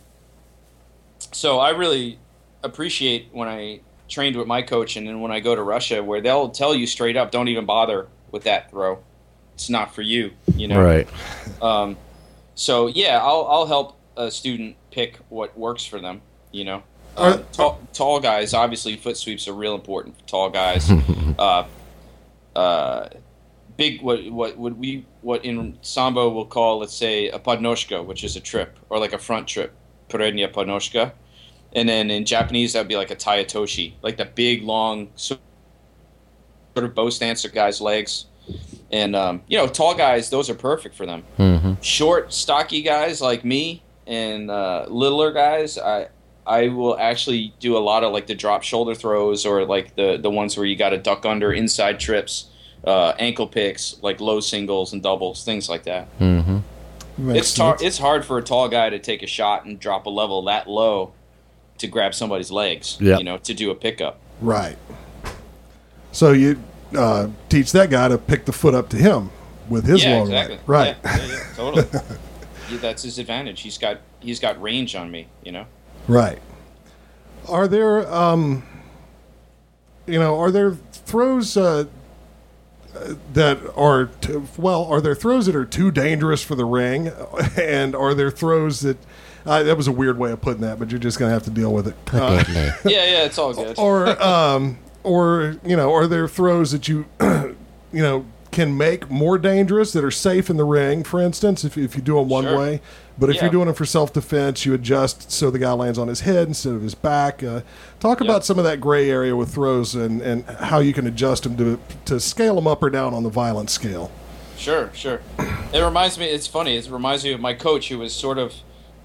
so I really appreciate when I trained with my coach and then when I go to Russia where they'll tell you straight up, don't even bother with that throw. It's not for you, you know? Right. Um, so yeah, I'll, I'll help a student pick what works for them, you know? Are- Uh, tall, tall guys, obviously foot sweeps are real important for tall guys. uh, uh, big what what would we what in sambo we'll call let's say a podnozhka, which is a trip or like a front trip, perednia podnozhka, and then in Japanese that'd be like a tai otoshi, like the big long. sort of bow stance of guys' legs. And um, you know, tall guys, those are perfect for them. Short, stocky guys like me and uh, littler guys, I I will actually do a lot of like the drop shoulder throws or like the the ones where you got to duck under inside trips, uh, ankle picks, like low singles and doubles, things like that. Makes It's tar- it's hard for a tall guy to take a shot and drop a level that low to grab somebody's legs. Yeah. You know, to do a pickup. Right. So you uh, teach that guy to pick the foot up to him with his yeah, long exactly. leg. Right. Yeah, yeah, yeah, totally. Yeah, that's his advantage. He's got he's got range on me. You know. Right. Are there, um, you know, are there throws uh, uh, that are t- well? Are there throws that are too dangerous for the ring, and are there throws that? Uh, that was a weird way of putting that, but you're just going to have to deal with it. Uh, Yeah, yeah, it's all good. or, um, or you know, are there throws that you, you know, can make more dangerous that are safe in the ring? For instance, if if you do them one Sure. way, but if Yeah. you're doing them for self defense, you adjust so the guy lands on his head instead of his back. Uh, talk about some of that gray area with throws and, and how you can adjust them to to scale them up or down on the violence scale. Sure, sure. It reminds me. It's funny. It reminds me of my coach, who was sort of,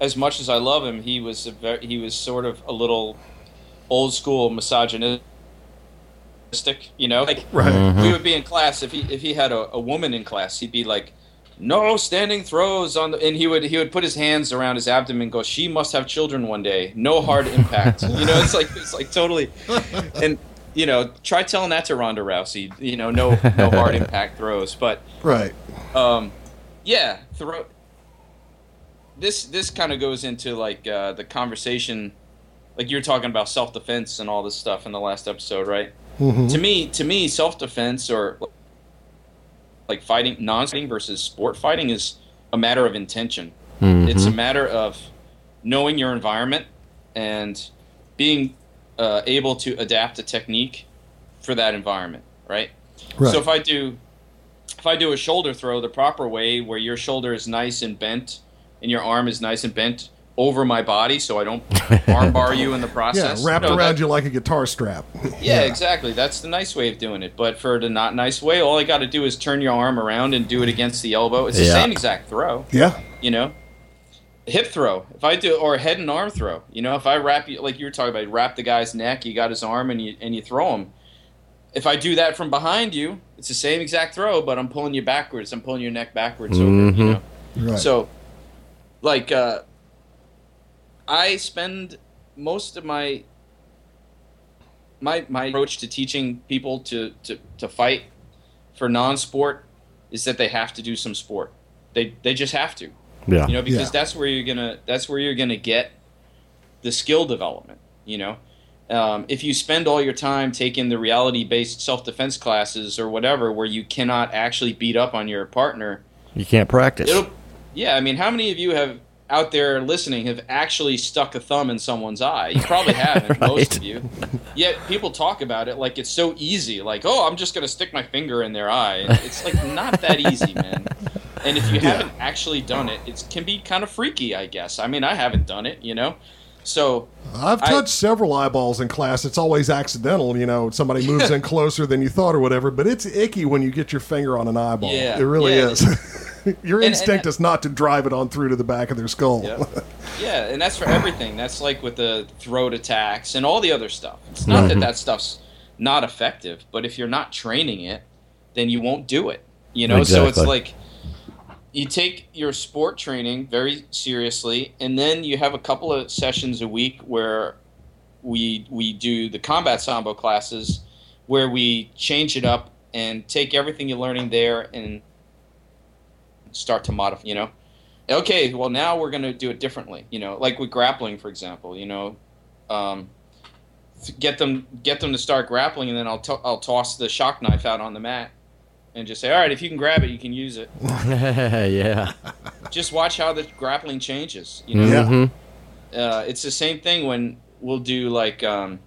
as much as I love him, he was a very, he was sort of a little old school misogynistic. You know, like Right. we would be in class if he if he had a, a woman in class, he'd be like, "No standing throws on," the, and he would he would put his hands around his abdomen, and go, "She must have children one day. No hard impact." you know, it's like it's like totally, and you know, try telling that to Ronda Rousey. You know, no no hard impact throws, but Right. um, yeah, throw. This this kind of goes into like uh, the conversation, like you were talking about self defense and all this stuff in the last episode, right? To me, to me, self defense or like fighting, non fighting versus sport fighting is a matter of intention. It's a matter of knowing your environment and being uh, able to adapt a technique for that environment, right? Right. So if I do if I do a shoulder throw the proper way, where your shoulder is nice and bent and your arm is nice and bent over my body, so I don't armbar you in the process. yeah, process. wrapped No, around that- you like a guitar strap. Yeah, exactly. That's the nice way of doing it. But for the not nice way, all I got to do is turn your arm around and do it against the elbow. It's the Yeah. same exact throw. Yeah. You know, hip throw. If I do or head and arm throw. You know, if I wrap you like you were talking about, wrap the guy's neck, you got his arm, and you and you throw him. If I do that from behind you, it's the same exact throw, but I'm pulling you backwards. I'm pulling your neck backwards over. You know. Right. So, like, uh, I spend most of my my my approach to teaching people to to, to fight for non-sport is that they have to do some sport. They they just have to, Yeah. you know, because Yeah. that's where you're gonna that's where you're gonna get the skill development. You know, um, if you spend all your time taking the reality-based self-defense classes or whatever, where you cannot actually beat up on your partner, You can't practice. It'll, yeah, I mean, how many of you have out there listening have actually stuck a thumb in someone's eye? You probably haven't, most of you. Yet people talk about it like it's so easy. Like, oh, I'm just gonna stick my finger in their eye. It's like not that easy, man. And if you haven't actually done it, it can be kind of freaky, I guess. I mean, I haven't done it, you know. So I've I- touched several eyeballs in class. It's always accidental, you know. Somebody moves in closer than you thought or whatever, but it's icky when you get your finger on an eyeball. Yeah, it really yeah. is. your and- instinct is not to drive it on through to the back of their skull. Yeah. yeah, and that's for everything. That's like with the throat attacks and all the other stuff. It's not that mm-hmm. that stuff's not effective, but if you're not training it, then you won't do it. You know, so it's like you take your sport training very seriously, and then you have a couple of sessions a week where we we do the combat sambo classes, where we change it up and take everything you're learning there and start to modify. You know, okay, well now we're going to do it differently. You know, like with grappling, for example. You know, um, get them get them to start grappling, and then I'll to- I'll toss the shock knife out on the mat, and just say, all right, if you can grab it, you can use it. yeah. just watch how the grappling changes. You know, Yeah. Mhm. uh, it's the same thing when we'll do like um,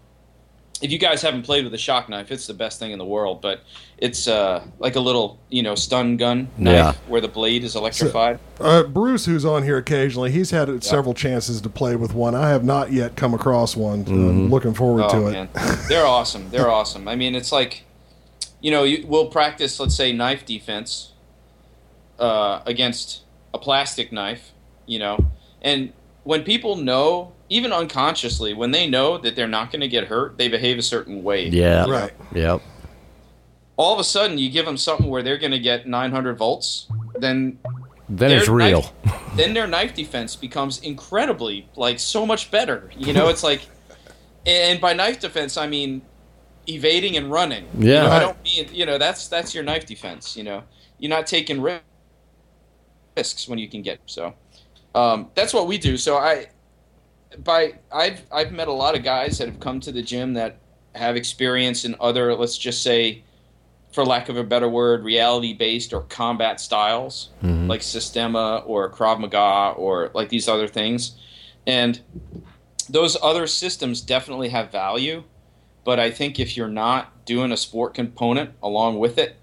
if you guys haven't played with a shock knife, it's the best thing in the world. But it's uh, like a little you know stun gun knife Yeah. where the blade is electrified. Uh, Bruce, who's on here occasionally, he's had several chances to play with one. I have not yet come across one. I'm looking forward oh to it. man, they're awesome. They're awesome. I mean, it's like you know, you, we'll practice, let's say, knife defense uh, against a plastic knife, you know, and when people know, even unconsciously, when they know that they're not going to get hurt, they behave a certain way. Yeah. Right. Yep. All of a sudden, you give them something where they're going to get 900 volts, then Then it's real. Knife, then their knife defense becomes incredibly, like, so much better. You know, it's like, and by knife defense, I mean evading and running. You Yeah. know, I don't mean, you know, that's that's your knife defense. You know, you're not taking risks when you can get so. Um, that's what we do. So I, by I've I've met a lot of guys that have come to the gym that have experience in other, let's just say, for lack of a better word, reality based or combat styles mm-hmm. like Sistema or Krav Maga or like these other things, and those other systems definitely have value. But I think if you're not doing a sport component along with it,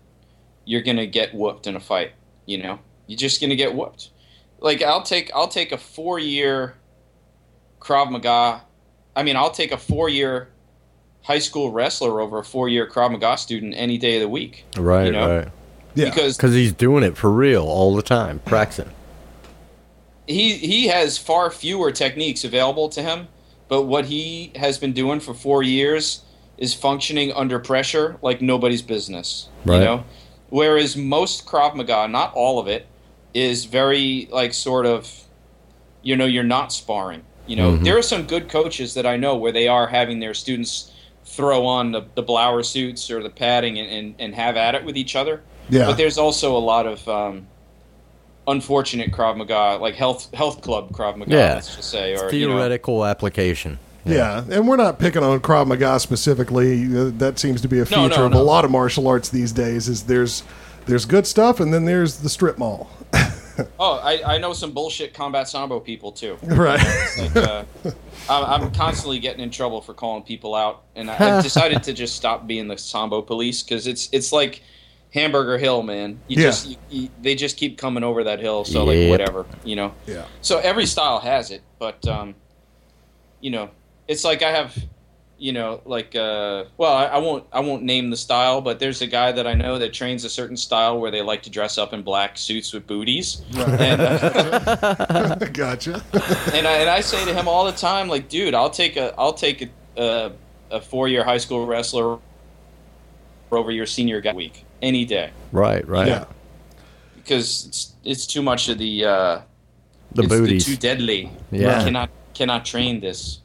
you're gonna get whooped in a fight. You know, you're just gonna get whooped. Like I'll take I'll take a four year Krav Maga. I mean, I'll take a four year high school wrestler over a four year Krav Maga student any day of the week. Right. You know? Right. Yeah. Because Because he's doing it for real all the time, practicing. he he has far fewer techniques available to him, but what he has been doing for four years is functioning under pressure like nobody's business. Right. You know, whereas most Krav Maga, not all of it, is very like sort of, you know, you're not sparring. You know, there are some good coaches that I know where they are having their students throw on the, the blower suits or the padding and, and, and have at it with each other. Yeah. But there's also a lot of um, unfortunate Krav Maga, like health health club Krav Maga, Yeah. let's just say, or you know, Theoretical application. Yeah, and we're not picking on Krav Maga specifically. Uh, That seems to be a feature No, no, of a lot of martial arts these days. Is there's there's good stuff, and then there's the strip mall. oh, I, I know some bullshit combat sambo people too. right. Like, uh, I'm, I'm constantly getting in trouble for calling people out, and I, I've decided to just stop being the sambo police because it's it's like Hamburger Hill, man. You Yeah. just you, you, they just keep coming over that hill, so like whatever, you know. Yeah. So every style has it, but um, you know, it's like I have, you know, like uh, well, I, I won't I won't name the style, but there's a guy that I know that trains a certain style where they like to dress up in black suits with booties, and, uh, gotcha. and I and I say to him all the time, like, dude, I'll take a I'll take a a, a four year high school wrestler over your senior guy week any day Right. Right. Yeah. because it's it's too much of the uh, The it's booties. too deadly. Yeah. I cannot cannot train this.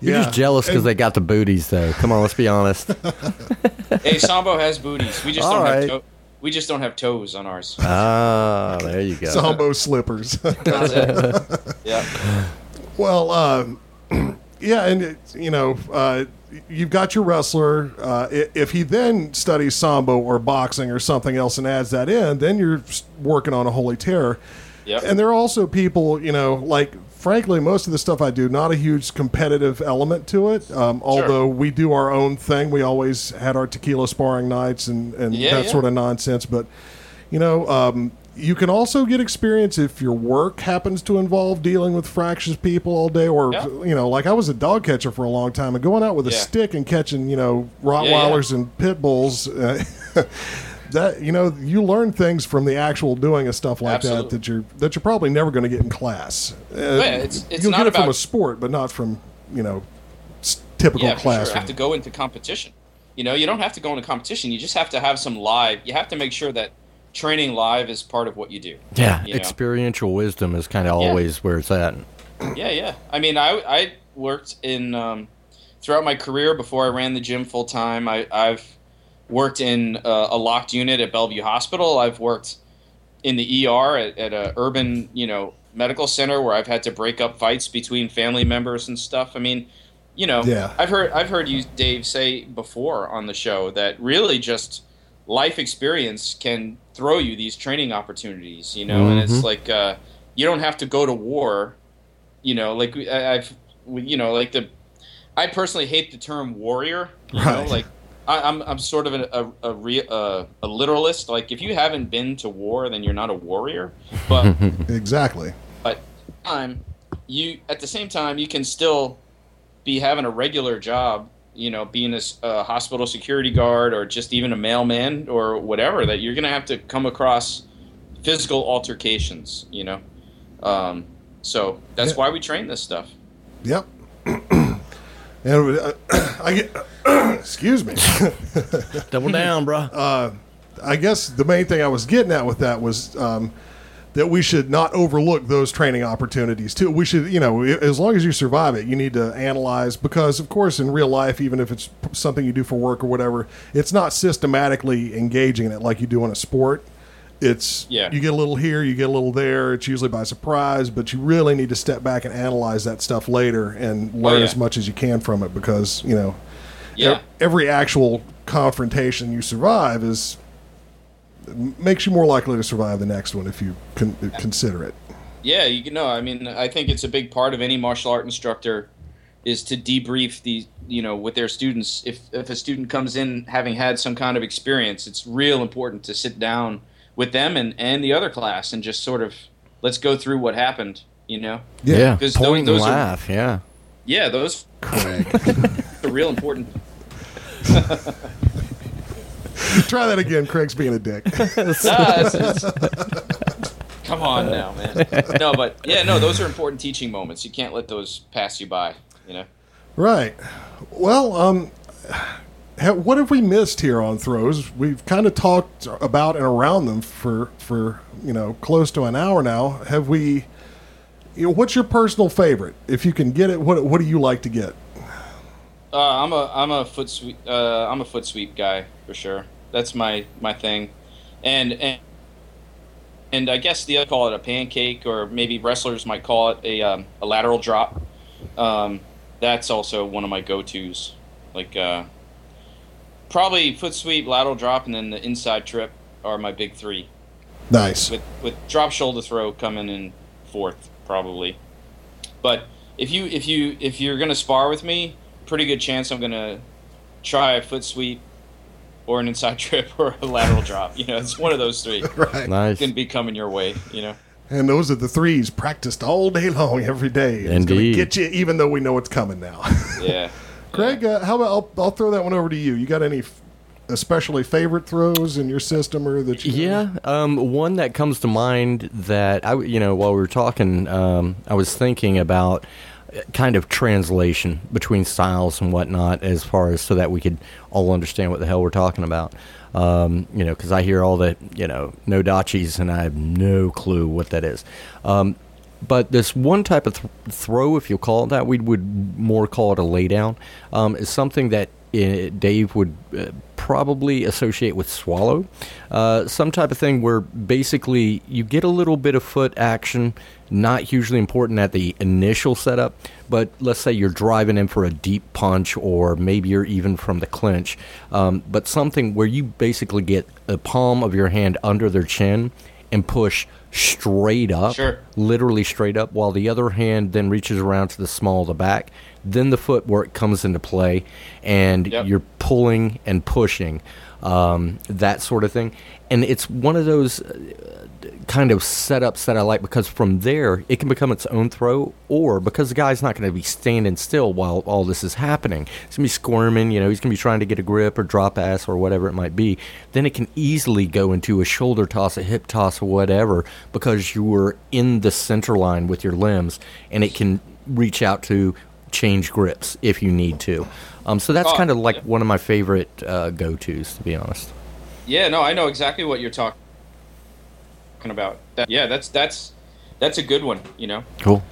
You're Yeah. just jealous because they got the booties, though. Come on, let's be honest. Hey, Sambo has booties. We just All don't right. have to- we just don't have toes on ours. ah, there you go. Sambo slippers. Yeah. Well, um, yeah, and it, you know, uh, you've got your wrestler. Uh, if he then studies sambo or boxing or something else and adds that in, then you're working on a holy terror. Yep. And there are also people, you know, like frankly, most of the stuff I do, not a huge competitive element to it. Um, although we do our own thing, we always had our tequila sparring nights and, and Yeah, that yeah. sort of nonsense. But you know, um, you can also get experience if your work happens to involve dealing with fractious people all day, or Yeah. you know, like I was a dog catcher for a long time, and going out with a stick and catching, you know. Rottweilers and pit bulls. Uh, that you know, you learn things from the actual doing of stuff like that Absolutely. that you're that you're probably never going to get in class. Uh, it's- it's you'll not get it from about- a sport, but not from you know typical Yeah, for sure. classroom. have to go into competition. You know, you don't have to go into competition. You just have to have some live. You have to make sure that training live is part of what you do. yeah, you know? experiential wisdom is kind of Yeah. always where it's at. Yeah, yeah. I mean, I I worked in um, throughout my career before I ran the gym full time. I I've worked in uh, a locked unit at Bellevue Hospital. I've worked in the ER at, at a urban you know medical center where I've had to break up fights between family members and stuff. I mean, you know, Yeah. I've heard I've heard you Dave say before on the show that really just life experience can throw you these training opportunities. You know, and it's like uh, you don't have to go to war you know, like I- I've, you know, like the, I personally hate the term warrior. You Right. know, like I, I'm, I'm sort of a a, a, re, a a literalist. Like if you haven't been to war, then you're not a warrior. But exactly. but time you at the same time you can still be having a regular job you know, being a hospital security guard or just even a mailman or whatever, that you're going to have to come across physical altercations, you know. Um, so that's Yeah. why we train this stuff. Yep. and uh, I get, excuse me. Double down, bro. I guess the main thing I was getting at with that was um, that we should not overlook those training opportunities too. We should, you know, as long as you survive it, you need to analyze because, of course, in real life, even if it's something you do for work or whatever, it's not systematically engaging in it like you do in a sport. It's Yeah. you get a little here, you get a little there. It's usually by surprise, but you really need to step back and analyze that stuff later and learn yeah. as much as you can from it because you know Yeah. every actual confrontation you survive is makes you more likely to survive the next one if you con- consider it. Yeah, you can know. I mean, I think it's a big part of any martial art instructor is to debrief the you know with their students. If if a student comes in having had some kind of experience, it's real important to sit down with them and and the other class and just sort of let's go through what happened. You know, Yeah, Because point those- and those are- laugh. yeah. yeah, those Craig, are real important. try that again. Craig's being a dick. Ah, it's- it's- come on now, man. No, but yeah, no, those are important teaching moments. You can't let those pass you by. You know. right. Well, um, ha- what have we missed here on throws? We've kind of talked about and around them for for you know close to an hour now. Have we? You know, what's your personal favorite? If you can get it, what what do you like to get? Uh, I'm a I'm a foot sweep uh, I'm a foot sweep guy for sure. That's my my thing, and and and I guess the other call it a pancake, or maybe wrestlers might call it a um, a lateral drop. Um, that's also one of my go tos. Like uh, probably foot sweep, lateral drop, and then the inside trip are my big three. Nice. With with drop shoulder throw coming in fourth probably. But if you if you if you're gonna spar with me, pretty good chance I'm gonna try a foot sweep or an inside trip or a lateral drop. You know, it's one of those three Right. Nice. gonna be coming your way. You know. And those are the threes practiced all day long, every day. It's going to get you, even though we know it's coming now. Yeah. Craig, uh, how about I'll, I'll throw that one over to you. You got any f- especially favorite throws in your system or that you Yeah, um, one that comes to mind that I, you know, while we were talking, um, I was thinking about kind of translation between styles and whatnot, as far as so that we could all understand what the hell we're talking about. Um, you know, because I hear all the, you know, no dachis, and I have no clue what that is. Um, but this one type of th- throw, if you'll call it that, we would more call it a laydown, um, is something that uh, Dave would uh, probably associate with swallow. Uh, some type of thing where basically you get a little bit of foot action, not hugely important at the initial setup, but let's say you're driving in for a deep punch, or maybe you're even from the clinch, um, but something where you basically get the palm of your hand under their chin and push straight up Sure. literally straight up, while the other hand then reaches around to the small of the back. Then the footwork comes into play, and Yep. you're pulling and pushing, um, that sort of thing. And it's one of those uh, kind of setups that I like because from there it can become its own throw, or because the guy's not going to be standing still while all this is happening. He's going to be squirming, you know, he's going to be trying to get a grip or drop ass or whatever it might be. Then it can easily go into a shoulder toss, a hip toss, or whatever because you were in the center line with your limbs, and it can reach out to change grips if you need to. Um, so that's Oh, kind of like yeah. one of my favorite uh, go tos, to be honest. Yeah, no, I know exactly what you're talking about. That, yeah, that's that's that's a good one. You know, Cool.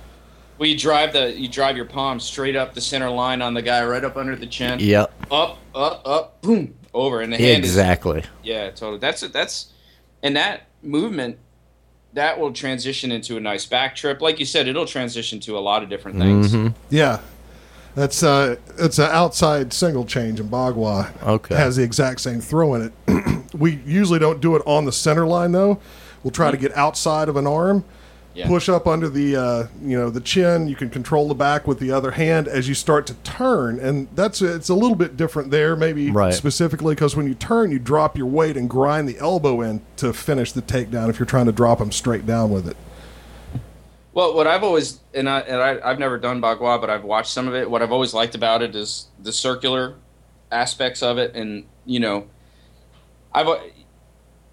well, you drive the you drive your palm straight up the center line on the guy, right up under the chin. Yep. Up, up, up, boom, over, and the hand is Exactly. Yeah, totally. That's it that's and that movement that will transition into a nice back trip. Like you said, it'll transition to a lot of different things. Mm-hmm. Yeah. That's uh it's an outside single change in Bagua. Okay. Has the exact same throw in it. we usually don't do it on the center line though. We'll try to get outside of an arm, Yeah. push up under the uh, you know the chin. You can control the back with the other hand as you start to turn, and that's it's a little bit different there, maybe Right. specifically because when you turn, you drop your weight and grind the elbow in to finish the takedown. If you're trying to drop them straight down with it. Well, what I've always and I and I, I've never done bagua, but I've watched some of it. What I've always liked about it is the circular aspects of it, and you know, I've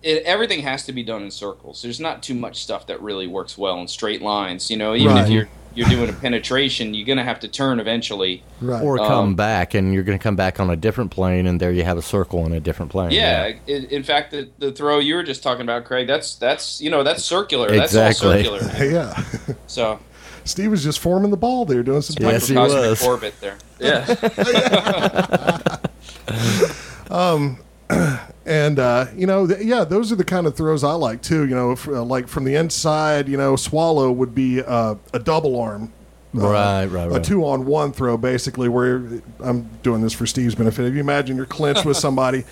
it, everything has to be done in circles. There's not too much stuff that really works well in straight lines. You know, even Right. if you're you're doing a penetration, you're gonna have to turn eventually. Right. Or come Um, back, and you're going to come back on a different plane, and there you have a circle in a different plane. Yeah, in, in fact, the, the throw you were just talking about, Craig, that's that's you know that's circular. That's all Exactly. circular. yeah. So Steve was just forming the ball there, doing some Yes, he was. orbit there. Yeah. And uh, you know, th- yeah, those are the kind of throws I like too. You know, if, uh, like from the inside, you know, swallow would be uh, a double arm, uh, Right, right, a two on one throw, basically. Where I'm doing this for Steve's benefit. If you imagine you're clinched with somebody,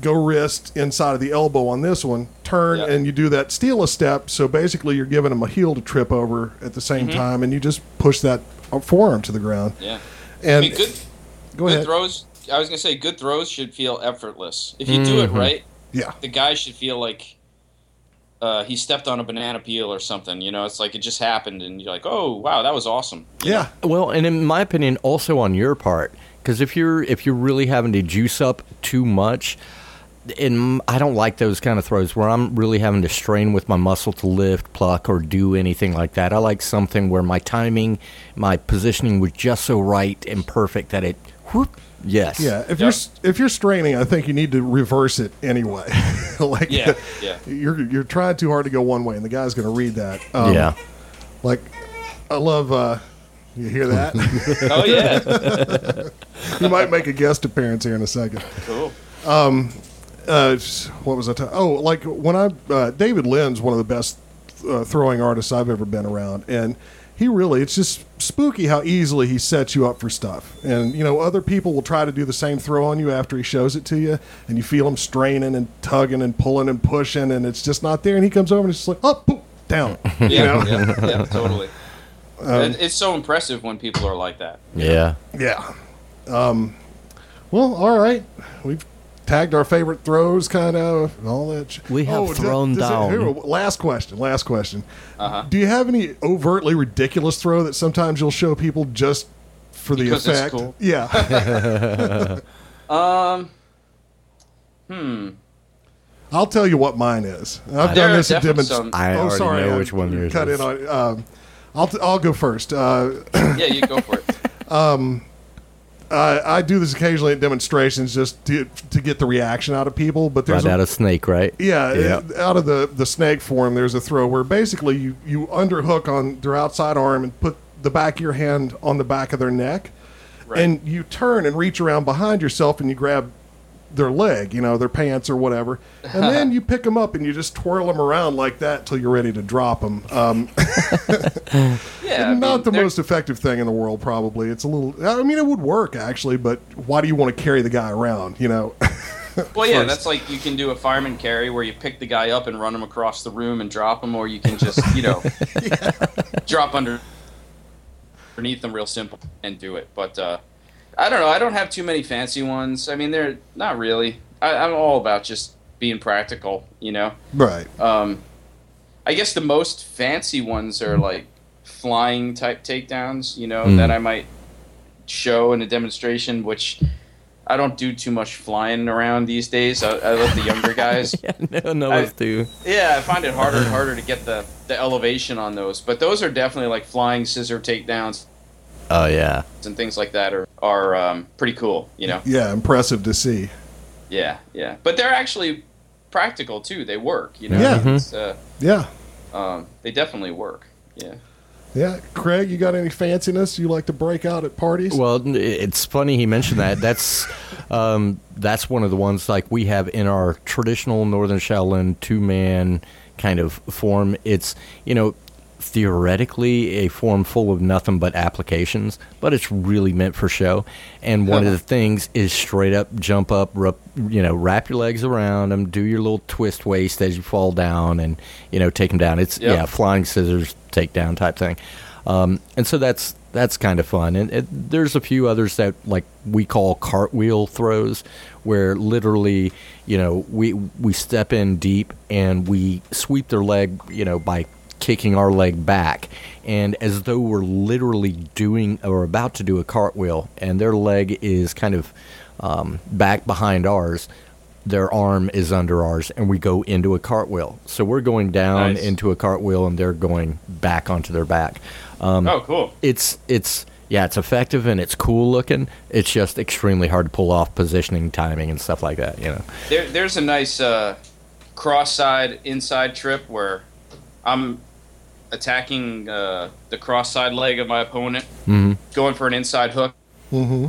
go wrist inside of the elbow on this one, turn, Yeah. and you do that steal a step. So basically, you're giving them a heel to trip over at the same Mm-hmm. time, and you just push that forearm to the ground. yeah. I And mean, good go good ahead. throws. I was gonna say good throws should feel effortless. If you do it right, Yeah. the guy should feel like uh, he stepped on a banana peel or something. You know, it's like it just happened, and you're like, oh wow, that was awesome. Yeah. Well, and in my opinion, also on your part, because if you're if you're really having to juice up too much, and I don't like those kind of throws where I'm really having to strain with my muscle to lift, pluck, or do anything like that. I like something where my timing, my positioning was just so right and perfect that it, whoop, yes, Yeah, if Yep. you're if you're straining, I think you need to reverse it anyway. like, Yeah, yeah. you're you're trying too hard to go one way, and the guy's going to read that. Um, yeah. like I love. uh You hear that? Oh yeah, you might make a guest appearance here in a second. cool. Uh, what was I? ta- oh, like when I uh, David Lynn's one of the best uh, throwing artists I've ever been around, and he really it's just spooky how easily he sets you up for stuff. And you know, other people will try to do the same throw on you after he shows it to you, and you feel him straining and tugging and pulling and pushing, and it's just not there. And he comes over and it's just like, oh, down. Yeah, You know? yeah, yeah, totally. Um, And it's so impressive when people are like that. Yeah. Yeah. Um, well, all right. We've tagged our favorite throws, kind of, and all that. sh- We have does- thrown does it- down. here, last question. Last question. Uh-huh. Do you have any overtly ridiculous throw that sometimes you'll show people just for the Because it's effect? cool. Yeah. Um, hmm. I'll tell you what mine is. I've There done are this at definitely demonstration. some- I oh, already sorry. know I which one yours cut is. in on. Um, I'll, t- I'll go first. Uh, Yeah, you go for it. I, I do this occasionally at demonstrations just to, to get the reaction out of people. But there's Right a, out of snake, right? Yeah, Yeah. it- out of the the snake form, there's a throw where basically you you underhook on their outside arm and put the back of your hand on the back of their neck, Right. and you turn and reach around behind yourself and you grab their leg, you know, their pants or whatever, and then you pick them up and you just twirl them around like that till you're ready to drop them. Um, Yeah, I not mean, the they're- most effective thing in the world, probably. It's a little. I mean, it would work actually, but why do you want to carry the guy around? You know. Well, yeah, first. that's like you can do a fireman carry where you pick the guy up and run him across the room and drop him, or you can just, you know, drop under underneath them real simple and do it. But uh, I don't know. I don't have too many fancy ones. I mean, they're not really. I, I'm all about just being practical, you know. right. Um, I guess the most fancy ones are like flying type takedowns, you know, Mm. that I might show in a demonstration, which I don't do too much flying around these days. I, I let the younger guys. yeah, no, no, I- too. yeah, I find it harder and harder to get the, the elevation on those. But those are definitely like flying scissor takedowns Oh yeah. and things like that are, are um, pretty cool, you know? Yeah, impressive to see. Yeah, yeah. But they're actually practical too. They work, you know? Yeah. It's, uh, Yeah. um, they definitely work. Yeah. Yeah, Craig, you got any fanciness you like to break out at parties? Well, it's funny he mentioned that. That's um, that's one of the ones like we have in our traditional Northern Shaolin two man kind of form. It's you know theoretically a form full of nothing but applications, but it's really meant for show. And one of the things is straight up jump up, rup, you know, wrap your legs around them, do your little twist waist as you fall down, and you know take them down. It's Yep. yeah, flying scissors takedown type thing. Um, and so that's that's kind of fun. And it, there's a few others that like we call cartwheel throws, where literally, you know, we we step in deep and we sweep their leg, you know, by kicking our leg back, and as though we're literally doing or about to do a cartwheel, and their leg is kind of um, back behind ours. Their arm is under ours, and we go into a cartwheel. So we're going down Nice. into a cartwheel, and they're going back onto their back. Um, Oh, cool. it's it's yeah, it's effective and it's cool looking. It's just extremely hard to pull off positioning, timing, and stuff like that. You know. There, there's a nice uh, cross-side inside trip where I'm attacking uh, the cross-side leg of my opponent, Mhm. going for an inside hook, Mm-hmm.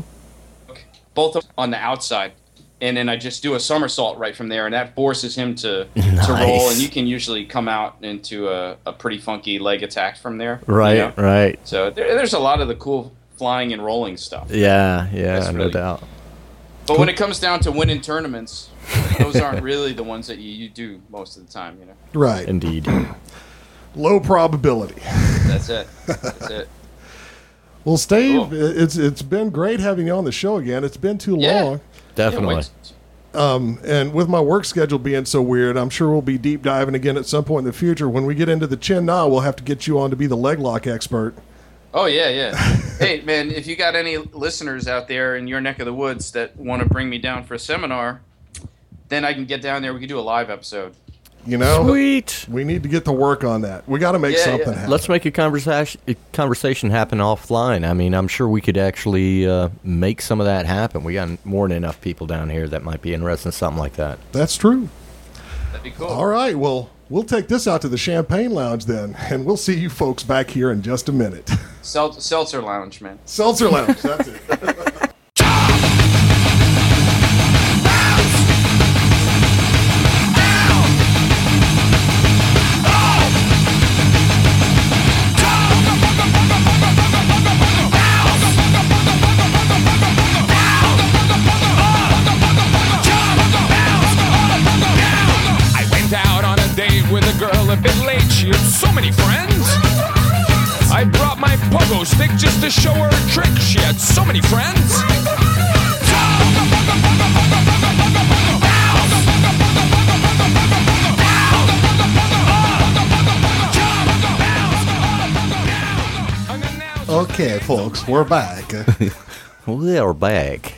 both on the outside, and then I just do a somersault right from there, and that forces him to to roll, and you can usually come out into a, a pretty funky leg attack from there. you Right, know? right. So there, there's a lot of the cool flying and rolling stuff. Yeah, yeah, That's no really- doubt. But when it comes down to winning tournaments, those aren't really the ones that you, you do most of the time. You know, Right. Indeed. Low probability. that's it. That's it. Well, Steve, Cool. it's it's been great having you on the show again. It's been too Yeah. long. Definitely. Yeah, wait. Um, and with my work schedule being so weird, I'm sure we'll be deep diving again at some point in the future. When we get into the chin na, we'll have to get you on to be the leg lock expert. Oh yeah, yeah. hey man, if you got any listeners out there in your neck of the woods that want to bring me down for a seminar, then I can get down there. We can do a live episode. You know, Sweet. we need to get to work on that. We got to make Yeah, something yeah. happen. Let's make a conversation a conversation happen offline. I mean, I'm sure we could actually uh, make some of that happen. We got more than enough people down here that might be interested in something like that. That's true. That'd be cool. All right. Well, we'll take this out to the Champagne Lounge then, and we'll see you folks back here in just a minute. Sel- Seltzer Lounge, man. Seltzer Lounge. That's it. pogo stick just to show her a trick. She had so many friends. Okay, folks, we're back. We're back.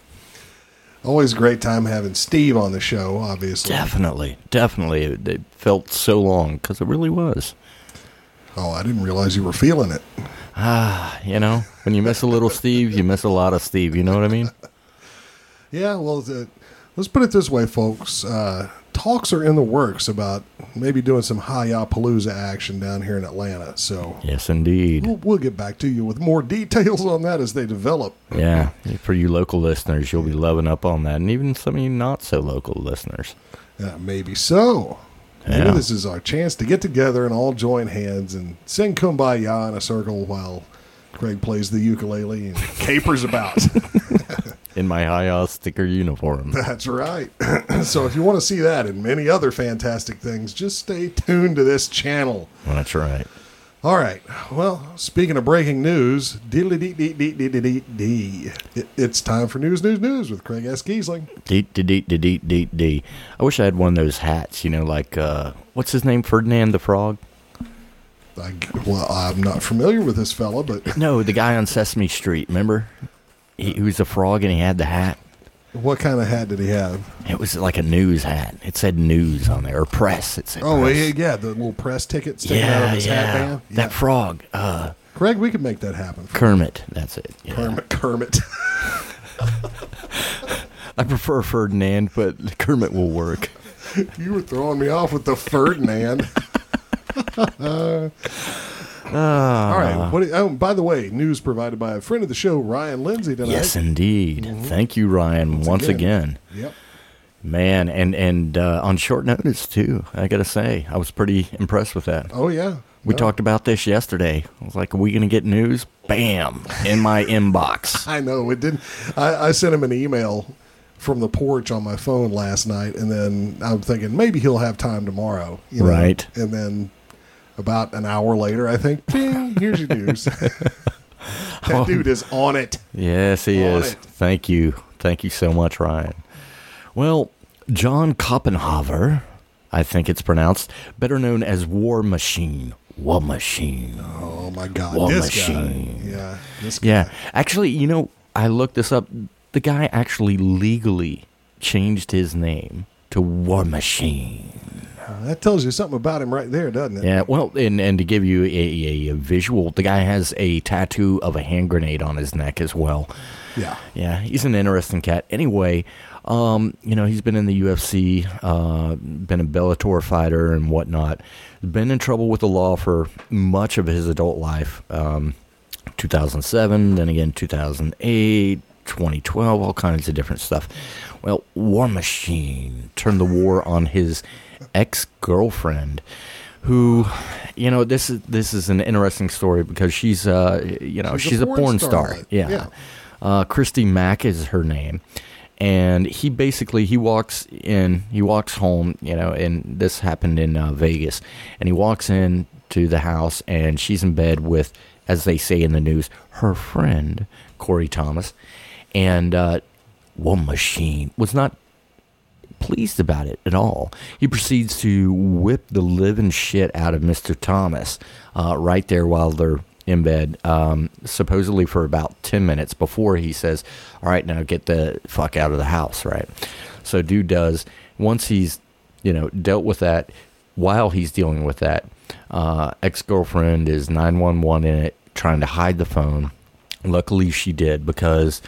Always a great time having Steve on the show, obviously. Definitely, definitely. It, it felt so long because it really was. Oh, I didn't realize you were feeling it. Ah, you know, when you miss a little Steve, you miss a lot of Steve. You know what I mean? Yeah, well, uh, let's put it this way, folks. Uh, talks are in the works about maybe doing some Hayapalooza action down here in Atlanta. So Yes, indeed. we'll, we'll get back to you with more details on that as they develop. Yeah, for you local listeners, you'll be loving up on that, and even some of you not so local listeners. Uh, maybe so. Maybe Yeah. this is our chance to get together and all join hands and sing Kumbaya in a circle while Craig plays the ukulele and capers about. In my high ass sticker uniform. That's right. so if you want to see that and many other fantastic things, just stay tuned to this channel. That's right. All right. Well, speaking of breaking news, diddly dee dee dee dee dee dee dee. It's time for news, news, news with Craig S. Kiesling. Deet de deet de deet deet dee. I wish I had one of those hats, you know, like uh what's his name? Ferdinand the Frog? I, well, I'm not familiar with this fella, but No, the guy on Sesame Street, remember? He, he was a frog and he had the hat. What kind of hat did he have? It was like a news hat. It said news on there, or press. It said Oh, press. yeah, yeah, the little press ticket sticking out yeah, of his yeah. hat band. That frog, uh, Craig, we could make that happen. Kermit. That's it. yeah. Kermit. Kermit. I prefer Ferdinand, but Kermit will work. you were throwing me off with the Ferdinand. Ah. All right. What? oh, by the way, news provided by a friend of the show, Ryan Lindsay tonight. Yes, indeed. Thank you, Ryan, once, again. Yep. Man, and and uh, on short notice too. I gotta say, I was pretty impressed with that. Oh yeah. We talked about this yesterday. I was like, "Are we gonna get news?" Bam, in my inbox. I know it didn't. I, I sent him an email from the porch on my phone last night, and then I'm thinking maybe he'll have time tomorrow. you know? Right. And then about an hour later, I think, here's your news. that Oh. dude is on it. Yes, he On is. it. Thank you, thank you so much, Ryan. Well, John Koppenhaver. I I think it's pronounced, better known as War Machine. War Machine. Oh my God, War this Machine. guy. Yeah, this guy. Yeah, actually, you know, I looked this up. The guy actually legally changed his name to War Machine. That tells you something about him right there, doesn't it? Yeah, well, and and to give you a, a, a visual, the guy has a tattoo of a hand grenade on his neck as well. Yeah. Yeah, he's an interesting cat. Anyway, um, you know, he's been in the UFC, uh, been a Bellator fighter and whatnot. Been in trouble with the law for much of his adult life. Um, 2007, then again 2008, 2012, all kinds of different stuff. Well, War Machine turned the war on his ex girlfriend, who, you know, this is this is an interesting story because she's, uh, you know, she's, She's a porn porn star. starlet. Yeah. Yeah. Uh, Christy Mack is her name. And he basically he walks in, he walks home, you know, and this happened in uh, Vegas. And he walks in to the house, and she's in bed with, as they say in the news, her friend Corey Thomas. And uh, One Machine was not pleased about it at all. He proceeds to whip the living shit out of Mr. Thomas uh, right there while they're in bed, um, supposedly for about 10 minutes before he says, All right, now get the fuck out of the house, right? So, dude does. Once he's, you know, dealt with that, while he's dealing with that, uh, ex girlfriend is 911 in it, trying to hide the phone. Luckily, she did because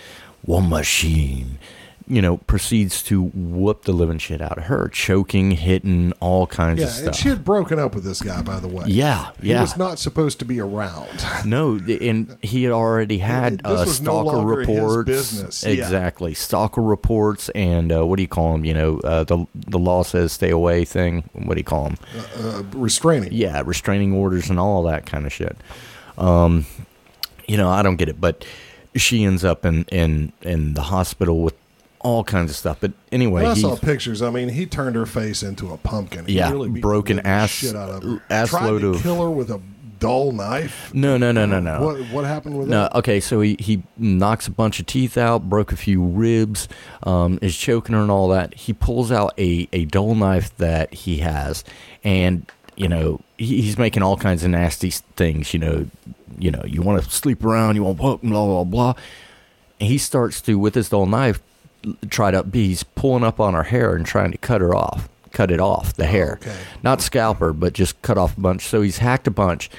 one machine, you know, proceeds to whoop the living shit out of her, choking, hitting, all kinds Yeah, of and she had broken up with this guy, by the way. yeah, He yeah. was not supposed to be around. No, and he had already had uh, no stalker his reports. business. Yeah. Exactly, stalker reports, and uh, what do you call them? You know, uh, the the law says stay away thing. What do you call them? Uh, restraining. yeah, restraining orders and all that kind of shit. Um, you know, I don't get it, but she ends up in in in the hospital with all kinds of stuff. But anyway, When I saw pictures. I mean, he turned her face into a pumpkin. He Yeah, really broken ass- shit out of her. ass Tried load to of- kill her with a dull knife. no, no, no, no, no. What what happened with it? No, okay, so he, he knocks a bunch of teeth out, broke a few ribs, um, is choking her and all that. He pulls out a, a dull knife that he has, and you know he's making all kinds of nasty things. You know, you know, you want to sleep around, you want blah blah blah blah. And he starts to with his dull knife try to be he's pulling up on her hair and trying to cut her off, cut it off the hair, okay. not scalp her, but just cut off a bunch. So he's hacked a bunch.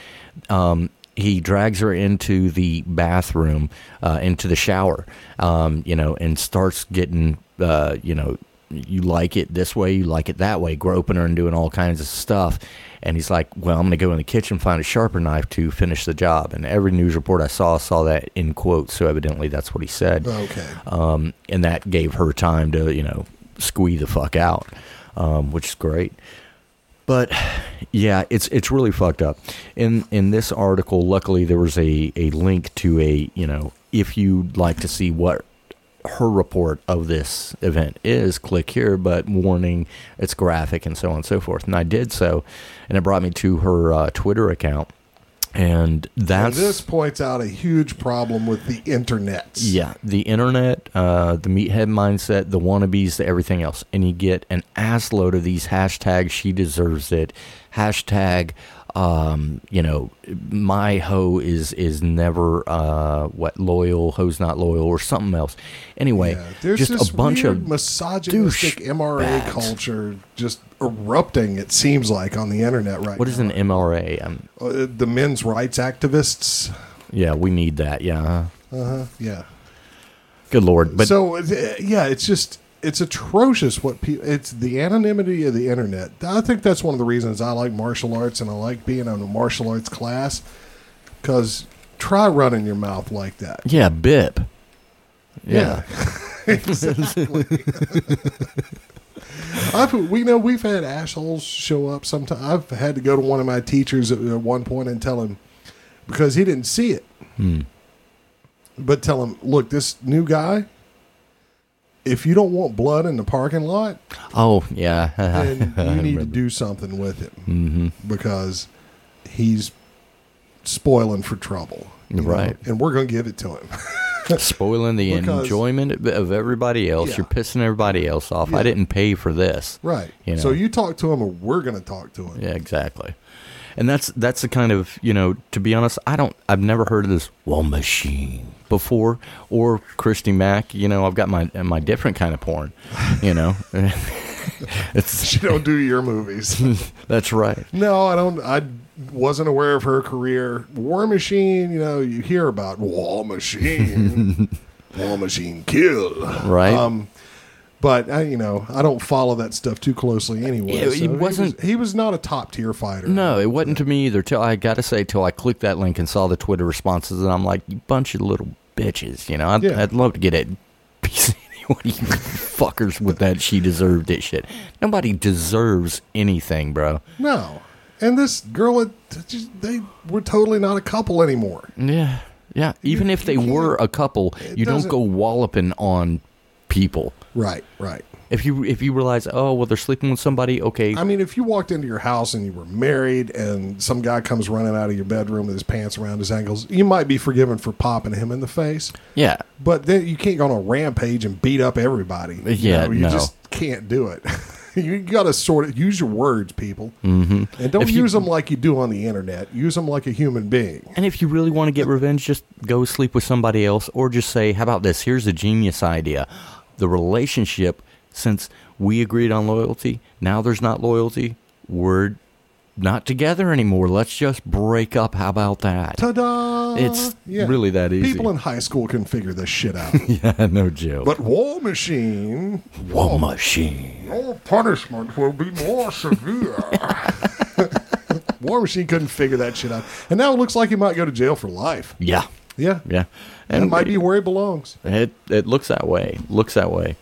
Um, he drags her into the bathroom, uh, into the shower, um, you know, and starts getting, uh, you know, you like it this way, you like it that way, groping her and doing all kinds of stuff. And he's like, well, I'm going to go in the kitchen, find a sharper knife to finish the job. And every news report I saw saw that in quotes. So evidently that's what he said Okay. um, and that gave her time to you know squeeze the fuck out, um, which is great. But yeah, it's it's really fucked up. In in this article, luckily there was a, a link to a you know if you'd like to see what her report of this event is, click here. But warning, it's graphic and so on and so forth. And I did so, and it brought me to her uh, Twitter account, and And that's this points out a huge problem with the internet. yeah, the internet, uh, the meathead mindset, the wannabes, the everything else, and you get an ass load of these hashtags. She deserves it. Hashtag, um, you know, my hoe is is never uh, what loyal, hoe's not loyal, or something else. Anyway, Yeah, there's just a bunch of misogynistic MRA bags. culture just erupting. It seems like on the internet right What is now. an MRA? Um, Uh, the men's rights activists? yeah, we need that. Yeah, Yeah. good lord. But so uh, yeah, it's just it's atrocious what people. It's the anonymity of the internet. I think that's one of the reasons I like martial arts and I like being in a martial arts class because try running your mouth like that. yeah, Bip. Yeah. exactly. I've, we know we've had assholes show up sometimes. I've had to go to one of my teachers at, at one point and tell him because he didn't see it, hmm. but tell him, look, this new guy. If you don't want blood in the parking lot, Oh yeah. then you need to do something with him mm-hmm. because he's spoiling for trouble, you know? Right. And we're going to give it to him. Spoiling the Because- enjoyment of- of everybody else. Yeah. You're pissing everybody else off. Yeah. I didn't pay for this. Right. You know? So you talk to him, or we're going to talk to him. Yeah, exactly. And that's that's the kind of you know. To be honest, I don't. I've never heard of this wall machine before, or Christy Mack. You know, I've got my my different kind of porn. You know, it's She don't do your movies. that's right. no, I don't. I wasn't aware of her career. War Machine. You know, you hear about Wall Machine. Wall Machine kill. Right. Um, but I, you know, I don't follow that stuff too closely anyway. Yeah, so he wasn't- He was, he was not a top tier fighter. No, it wasn't to me either. Till I got to say, till I clicked that link and saw the Twitter responses, and I'm like, you bunch of little bitches. You know, I'd, Yeah. I'd love to get at piece of any one of you fuckers with that. She deserved it. Shit, nobody deserves anything, bro. No. And this girl, they were totally not a couple anymore. Yeah, yeah. Even if they were a couple, you don't go walloping on people. Right. Right. If you if you realize, oh well, they're sleeping with somebody. Okay, I mean, if you walked into your house and you were married and some guy comes running out of your bedroom with his pants around his ankles, you might be forgiven for popping him in the face. yeah, But then you can't go on a rampage and beat up everybody. You Yeah, know, you no. just can't do it. you got to sort of use your words, people, mm-hmm. and don't If you- use them like you do on the internet. Use them like a human being. And if you really want to get revenge, just go sleep with somebody else, or just say, "How about this? Here's a genius idea: the relationship, since we agreed on loyalty, now there's not loyalty. We're not together anymore. Let's just break up. How about that? Ta-da! It's really that easy. People in high school can figure this shit out. yeah, no joke. but War Machine, War oh, machine. your punishment will be more severe. War Machine couldn't figure that shit out, and now it looks like he might go to jail for life. Yeah, Yeah, yeah. And it might be where he belongs. It it looks that way. Looks that way.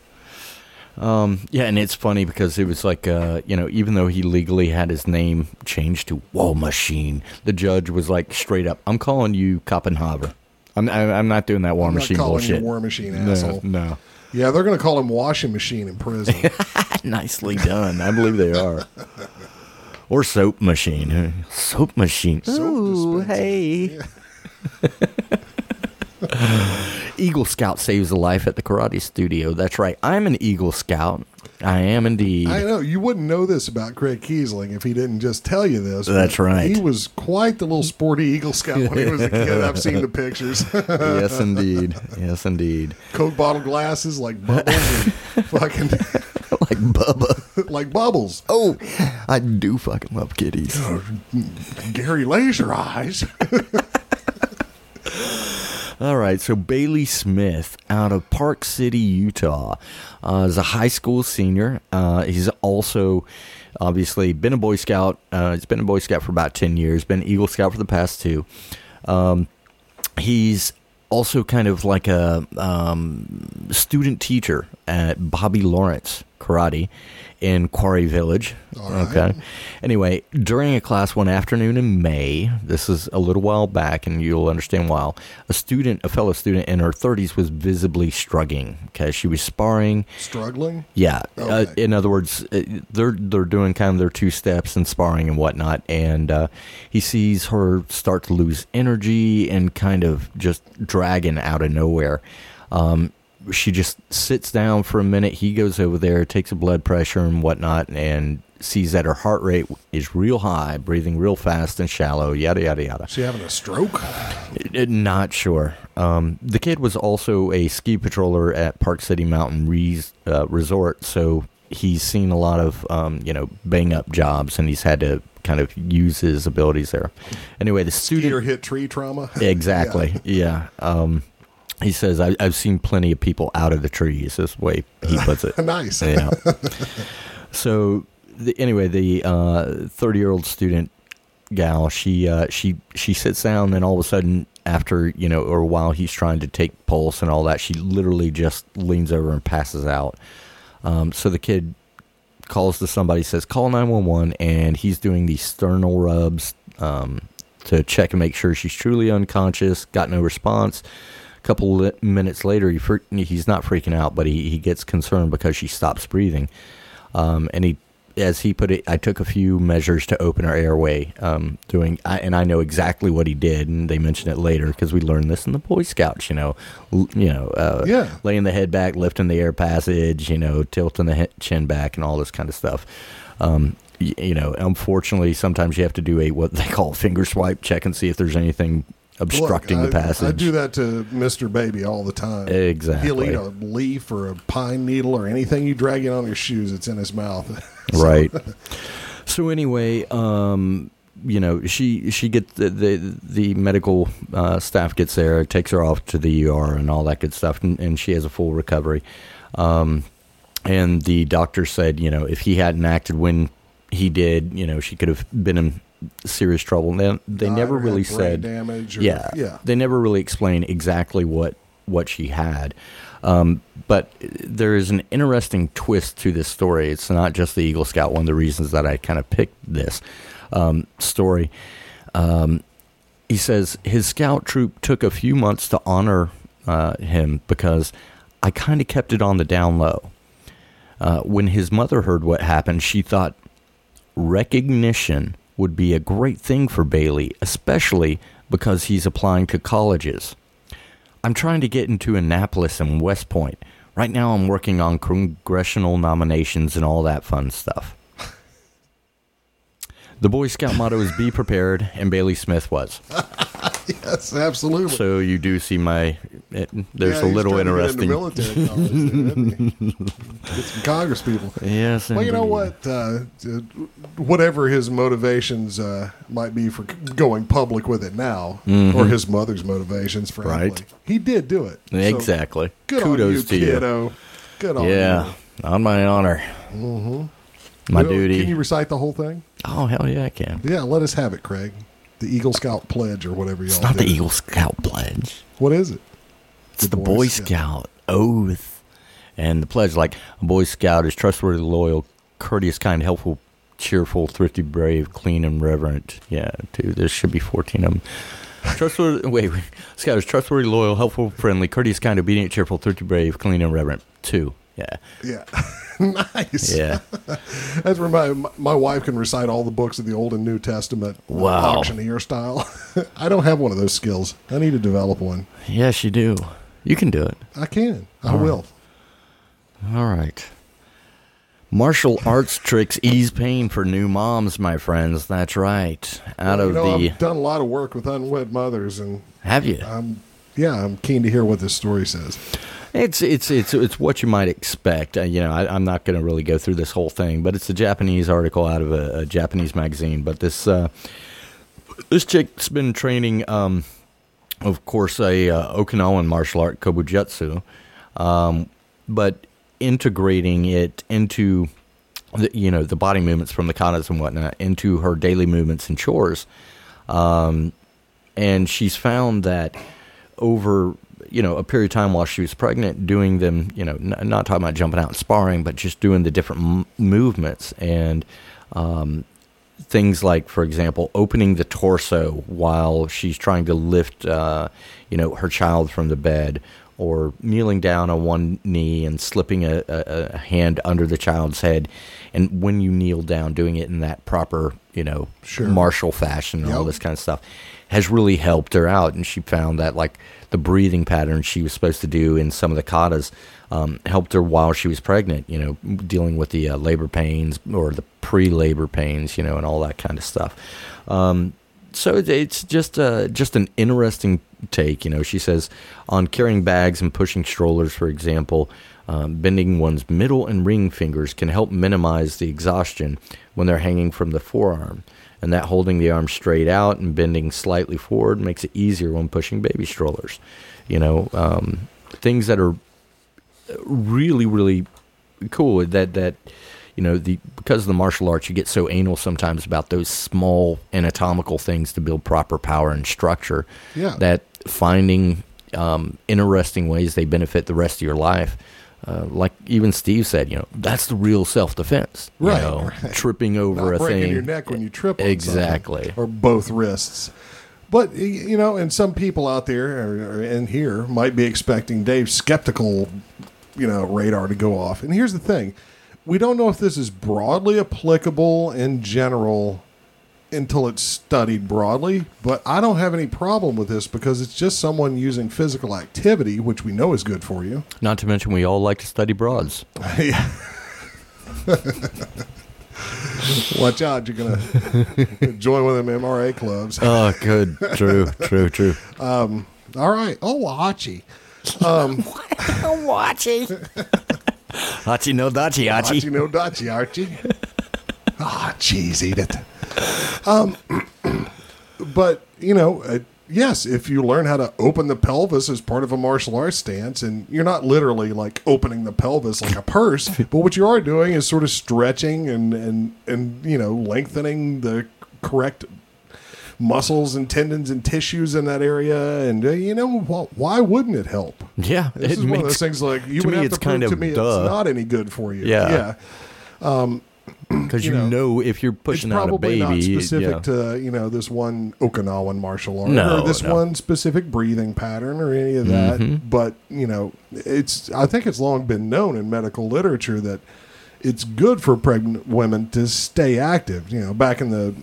Um, yeah, and it's funny because it was like, uh, you know, even though he legally had his name changed to Wall Machine, the judge was like straight up, "I'm calling you Koppenhaver. I'm I- I'm not doing that War I'm not Machine calling you bullshit. War Machine, no, asshole. no. Yeah, they're going to call him Washing Machine in prison. Nicely done. I believe they are. Or soap machine. Soap machine. Soap Ooh, dispenser. hey. Eagle Scout saves a life at the karate studio. That's right. I'm an Eagle Scout. I am indeed. I know you wouldn't know this about Craig Kiesling if he didn't just tell you this. That's right. He was quite the little sporty Eagle Scout when he was a kid. I've seen the pictures. yes, indeed. Yes, indeed. Coke bottle glasses like bubbles and fucking Like Bubba. like bubbles. Oh, I do fucking love kitties. Oh, Gary Laser Eyes. All right, so Bailey Smith out of Park City, Utah, uh, is a high school senior. Uh, he's also obviously been a Boy Scout. Uh, he's been a Boy Scout for about 10 years, been Eagle Scout for the past two. Um, he's also kind of like a um, student teacher at Bobby Lawrence Karate in Quarry Village. Right. Okay. Anyway, during a class one afternoon in May, this is a little while back, and you'll understand why. A student, a fellow student in her 30s, was visibly struggling. Okay, she was sparring. Struggling. Yeah. Uh, in other words, uh, they're they're doing kind of their two steps and sparring and whatnot, and uh, he sees her start to lose energy and kind of just dragging out of nowhere. Um, she just sits down for a minute. He goes over there, takes a blood pressure and whatnot, and sees that her heart rate is real high, breathing real fast and shallow. Yada yada yada. She having a stroke? Uh, Not sure. Um, the kid was also a ski patroller at Park City Mountain uh, Resort, so he's seen a lot of um, you know bang up jobs, and he's had to kind of use his abilities there. Anyway, the Skier student hit tree trauma. exactly, yeah. Um, he says I, I've seen plenty of people out of the trees. This way he puts it. nice. Yeah. so the, anyway, the thirty-year-old student gal, she uh, she she sits down, and all of a sudden, after you know, or while he's trying to take pulse and all that, she literally just leans over and passes out. Um, so the kid calls to somebody, says, "Call nine one one," and he's doing these sternal rubs um, to check and make sure she's truly unconscious. Got no response. A couple minutes later, he fre- he's not freaking out, but he, he gets concerned because she stops breathing, um, and he as he put it, I took a few measures to open her airway. Um, doing, I, and I know exactly what he did, and they mention it later because we learned this in the Boy Scouts. You know, L- you know, uh, Yeah. laying the head back, lifting the air passage, you know, tilting the he- chin back, and all this kind of stuff. Um, you know, unfortunately, sometimes you have to do a what they call finger swipe check and see if there's anything obstructing Look, the passage. I, do that to Mr. Baby all the time. Exactly. He'll eat a leaf or a pine needle or anything you drag in on your shoes, it's in his mouth. right. So anyway, um, you know, she she gets the the, the medical uh, staff gets there, takes her off to the ER and all that good stuff, and, and she has a full recovery. Um, and the doctor said, you know, if he hadn't acted when he did, you know, she could have been in serious trouble. They, they Died never really said damage or- yeah, yeah. They never really explain exactly what what she had. Um, but there is an interesting twist to this story. It's not just the Eagle Scout. One of the reasons that I kind of picked this um, story. Um, he says his scout troop took a few months to honor uh, him because I kind of kept it on the down low. Uh, when his mother heard what happened, she thought recognition would be a great thing for Bailey, especially because he's applying to colleges. I'm trying to get into Annapolis and West Point. Right now, I'm working on congressional nominations and all that fun stuff. The Boy Scout motto is be prepared, and Bailey Smith was. yes, absolutely. So you do see my. It, there's Yeah, a little to get into interesting. military college there, isn't he? Get some Congress people. Yes, Well, you know what? Uh, whatever his motivations uh, might be for going public with it now, or his mother's motivations, frankly, Mm-hmm. Right. he did do it. Exactly. good Kudos you, to you. kiddo. Good on Yeah, you. on my honor. Mm-hmm. My Well, duty. Can you recite the whole thing? oh hell yeah, I can. Yeah, let us have it, Craig. The Eagle Scout pledge or whatever y'all It's not do. the Eagle Scout pledge. What is it? It's the, Boy, Scout. oath. And the pledge, like a Boy Scout, is trustworthy, loyal, courteous, kind, helpful, cheerful, thrifty, brave, clean, and reverent. Yeah, two. There should be fourteen of them. Trustworthy. Wait, wait. Scout is trustworthy, loyal, helpful, friendly, courteous, kind, obedient, cheerful, thrifty, brave, clean, and reverent. Two. Yeah. Yeah. nice. Yeah. That's where my my wife can recite all the books of the Old and New Testament Wow. auctioneer style. I don't have one of those skills. I need to develop one. yes, you do. You can do it. I can. I will. All right. Martial arts tricks ease pain for new moms, my friends. That's right. Out Well, of know, the. I've done a lot of work with unwed mothers, and Have you? I'm yeah, I'm keen to hear what this story says. It's it's it's it's what you might expect. Uh, you know, I, I'm not going to really go through this whole thing, but it's a Japanese article out of a, a Japanese magazine. But this uh, this chick's been training, um, of course, a uh, Okinawan martial art kobujutsu, um, but integrating it into the, you know the body movements from the katas and whatnot into her daily movements and chores Um, and she's found that over you know a period of time while she was pregnant doing them you know n- not talking about jumping out and sparring but just doing the different m- movements and um, things like for example opening the torso while she's trying to lift uh, you know her child from the bed or kneeling down on one knee and slipping a, a, a hand under the child's head. And when you kneel down doing it in that proper you know Sure. martial fashion and all this kind of stuff has really helped her out. And she found that like the breathing pattern she was supposed to do in some of the katas um, helped her while she was pregnant you know dealing with the uh, labor pains or the pre-labor pains you know and all that kind of stuff. Um, so it's just uh, just an interesting take. You know, she says on carrying bags and pushing strollers, for example, um, bending one's middle and ring fingers can help minimize the exhaustion when they're hanging from the forearm, and that holding the arm straight out and bending slightly forward makes it easier when pushing baby strollers. You know, um, things that are really really cool that that you know the because of the martial arts you get so anal sometimes about those small anatomical things to build proper power and structure Yeah. that finding um, interesting ways they benefit the rest of your life uh, like even Steve said, you know, that's the real self defense. Right, You know, right. tripping over Not a breaking thing. your neck when you trip. Exactly. or both wrists. But you know, and some people out there or, or in here might be expecting Dave's skeptical, you know, radar to go off. And here's the thing: we don't know if this is broadly applicable in general until it's studied broadly, but I don't have any problem with this because it's just someone using physical activity, which we know is good for you. Not to mention, we all like to study broads. Yeah. Watch out, you're going to join one of them MRA clubs. Oh, good. True, true, true. Um, All right. Oh, Hachi. Watchy. Hachi no dachi, Hachi Hachi. no Dachi, Archie. Ah, cheese, eat it. Um, but, you know, uh, yes, if you learn how to open the pelvis as part of a martial arts stance, and you're not literally like opening the pelvis like a purse, but what you are doing is sort of stretching and, and, and you know, lengthening the correct muscles and tendons and tissues in that area. And, uh, you know, wh- why wouldn't it help? Yeah, This it is one of those things like you to would me have it's to prove kind to me duh. it's not any good for you. Yeah. yeah. because you, you know, know, if you're pushing out a probably baby, not specific yeah. to you know this one Okinawan martial art No, or this no. one specific breathing pattern or any of that. Mm-hmm. But you know, it's I think it's long been known in medical literature that it's good for pregnant women to stay active. You know, back in the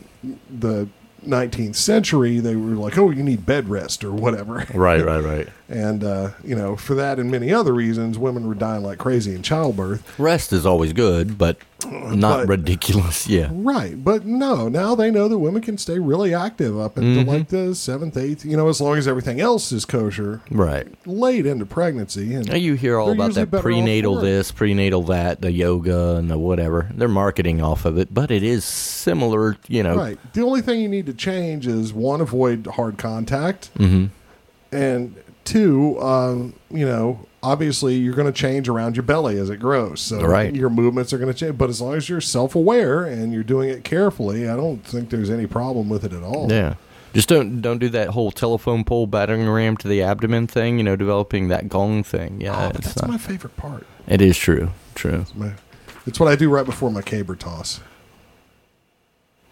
the 19th century, they were like, "Oh, you need bed rest or whatever." right, right, right. And uh, you know, for that and many other reasons, women were dying like crazy in childbirth. Rest is always good, but not But- ridiculous. Yeah, Right, but no. Now they know that women can stay really active up until Mm-hmm. like the seventh, eighth. You know, as long as everything else is kosher, right. late into pregnancy. And Now you hear all about that prenatal this, prenatal that, the yoga and the whatever. They're marketing off of it, but it is similar. You know, Right. The only thing you need to change is one, avoid hard contact, Mm-hmm. and two, um, you know, obviously you're going to change around your belly as it grows. So Right. your movements are going to change. But as long as you're self aware and you're doing it carefully, I don't think there's any problem with it at all. Yeah. Just don't don't do that whole telephone pole battering ram to the abdomen thing. You know, developing that gong thing. Yeah, Oh, that's not- my favorite part. it is true. True. My, it's what I do right before my caber toss.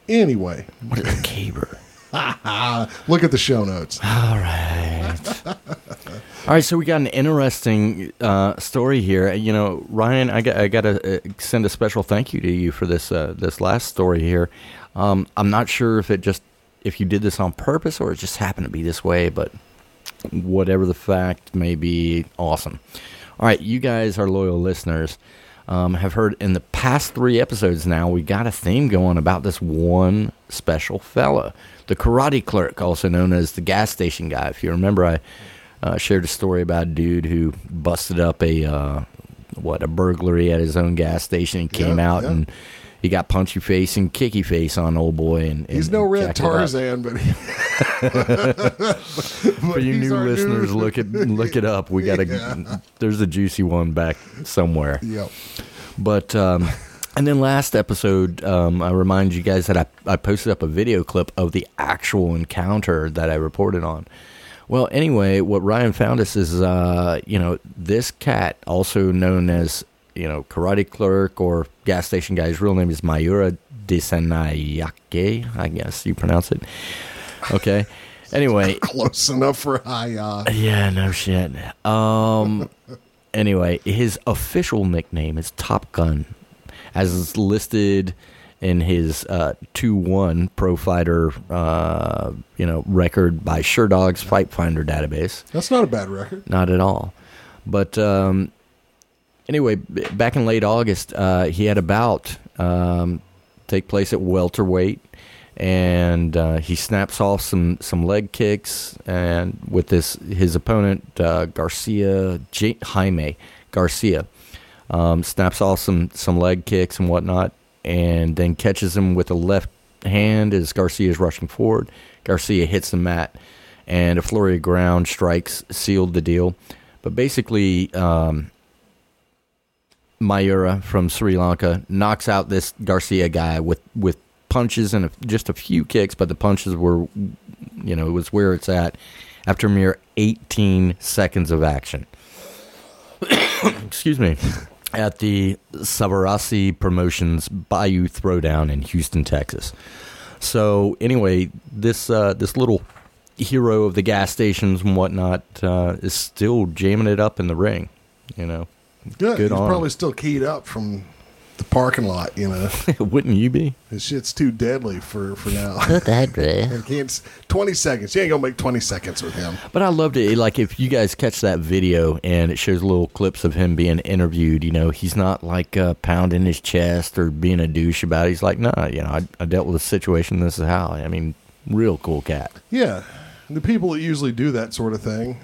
Anyway, What is a caber? look at the show notes. All right. All right, so we got an interesting uh, story here. You know, Ryan, I got I got to uh, send a special thank you to you for this uh, this last story here. Um, I'm not sure if it just if you did this on purpose or it just happened to be this way, but whatever the fact may be, awesome. All right, you guys are loyal listeners. Um, have heard in the past three episodes now, we got a theme going about this one special fella, the karate clerk, also known as the gas station guy. If you remember, I uh, shared a story about a dude who busted up a uh, what a burglary at his own gas station and came Yeah, out yeah. and he got punchy face and kicky face on old boy. And, and He's no red it up. Tarzan, but, he, For you new listeners, look it look it up. We got a Yeah. there's a juicy one back somewhere. Yep. But um, and then last episode, um, I remind you guys that I, I posted up a video clip of the actual encounter that I reported on. Well, anyway, what Ryan found us is, uh, you know, this cat, also known as, you know, karate clerk or gas station guy, his real name is Mayura Desanayake, I guess you pronounce it. Okay. Anyway, Close enough for high. Uh, yeah, no shit. Um. anyway, his official nickname is Top Gun, as is listed in his uh, two one pro fighter, uh, you know, record by Sherdog's Fight Finder database. that's not a bad record. Not at all. But um, anyway, back in late August, uh, he had a bout um, take place at welterweight, and uh, he snaps off some, some leg kicks, and with this his opponent uh, Garcia J- Jaime Garcia um, snaps off some some leg kicks and whatnot, and then catches him with a left hand as Garcia is rushing forward. Garcia hits the mat, and a flurry of ground strikes sealed the deal. But basically, um, Mayura from Sri Lanka knocks out this Garcia guy with with punches and a, just a few kicks, but the punches were, you know, it was where it's at after mere 18 seconds of action. Excuse me. At the Savarasi Promotions Bayou Throwdown in Houston, Texas. So anyway, this uh, this little hero of the gas stations and whatnot uh, is still jamming it up in the ring. You know, Good. Good He's him. probably still keyed up from the parking lot. You know, Wouldn't you be? this shit's too deadly for for now. that I can't. s- Twenty seconds. You ain't gonna make twenty seconds with him. But I loved it. Like if you guys catch that video and it shows little clips of him being interviewed, you know, he's not like uh, pounding his chest or being a douche about it. He's like, nah, you know, I, I dealt with a situation. This is how. I mean, real cool cat. Yeah, the people that usually do that sort of thing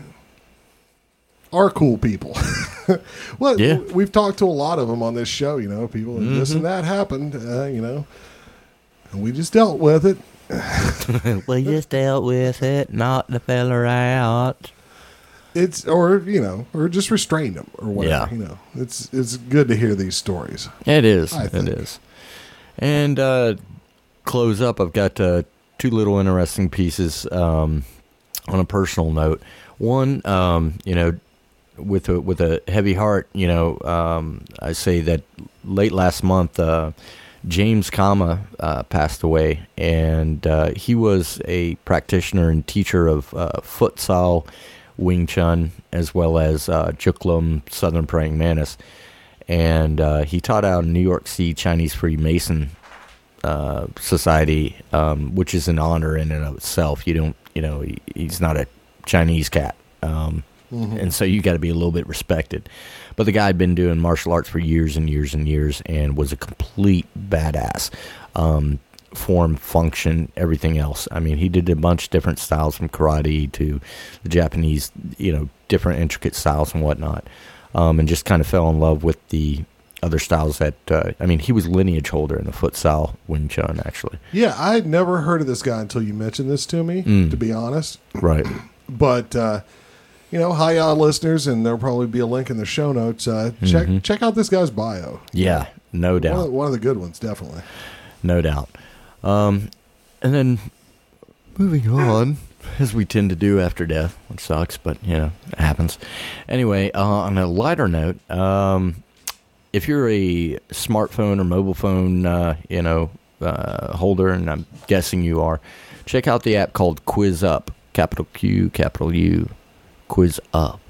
are cool people. well, Yeah. Mm-hmm. we've talked to a lot of them on this show. You know, people and this and that happened. Uh, you know, and we just dealt with it. we just dealt with it, not the feller out. It's or you know, or just restrained them or whatever. Yeah. You know, it's it's good to hear these stories. It is. It is. And uh, close up. I've got uh, two little interesting pieces um, on a personal note. One, um, you know, with a with a heavy heart, you know, um, I say that late last month, uh, James Kama uh, passed away, and uh, he was a practitioner and teacher of uh, Fut Sao, Wing Chun, as well as uh, Juk Lum, Southern Praying Mantis. And uh, he taught out in New York City Chinese Freemason uh, Society, um, which is an honor in and of itself. You don't, you know, he, he's not a Chinese cat, um, and so you got to be a little bit respected. But the guy had been doing martial arts for years and years and years, and was a complete badass. Um, form, function, everything else. I mean, he did a bunch of different styles from karate to the Japanese, you know, different intricate styles and whatnot um, and just kind of fell in love with the other styles that uh, I mean he was lineage holder in the Fut Sao Wing Chun actually Yeah, I had never heard of this guy until you mentioned this to me. Mm. To be honest, right but uh, you know, hi, y'all listeners, and there'll probably be a link in the show notes. Uh, check Mm-hmm. check out this guy's bio. yeah no One of, doubt one of the good ones, definitely. no doubt um, and then moving on as we tend to do after death which sucks but you know it happens anyway uh, on a lighter note um, if you're a smartphone or mobile phone, uh, you know, uh, holder, and I'm guessing you are, check out the app called Quiz Up, capital Q, capital U, Quiz Up.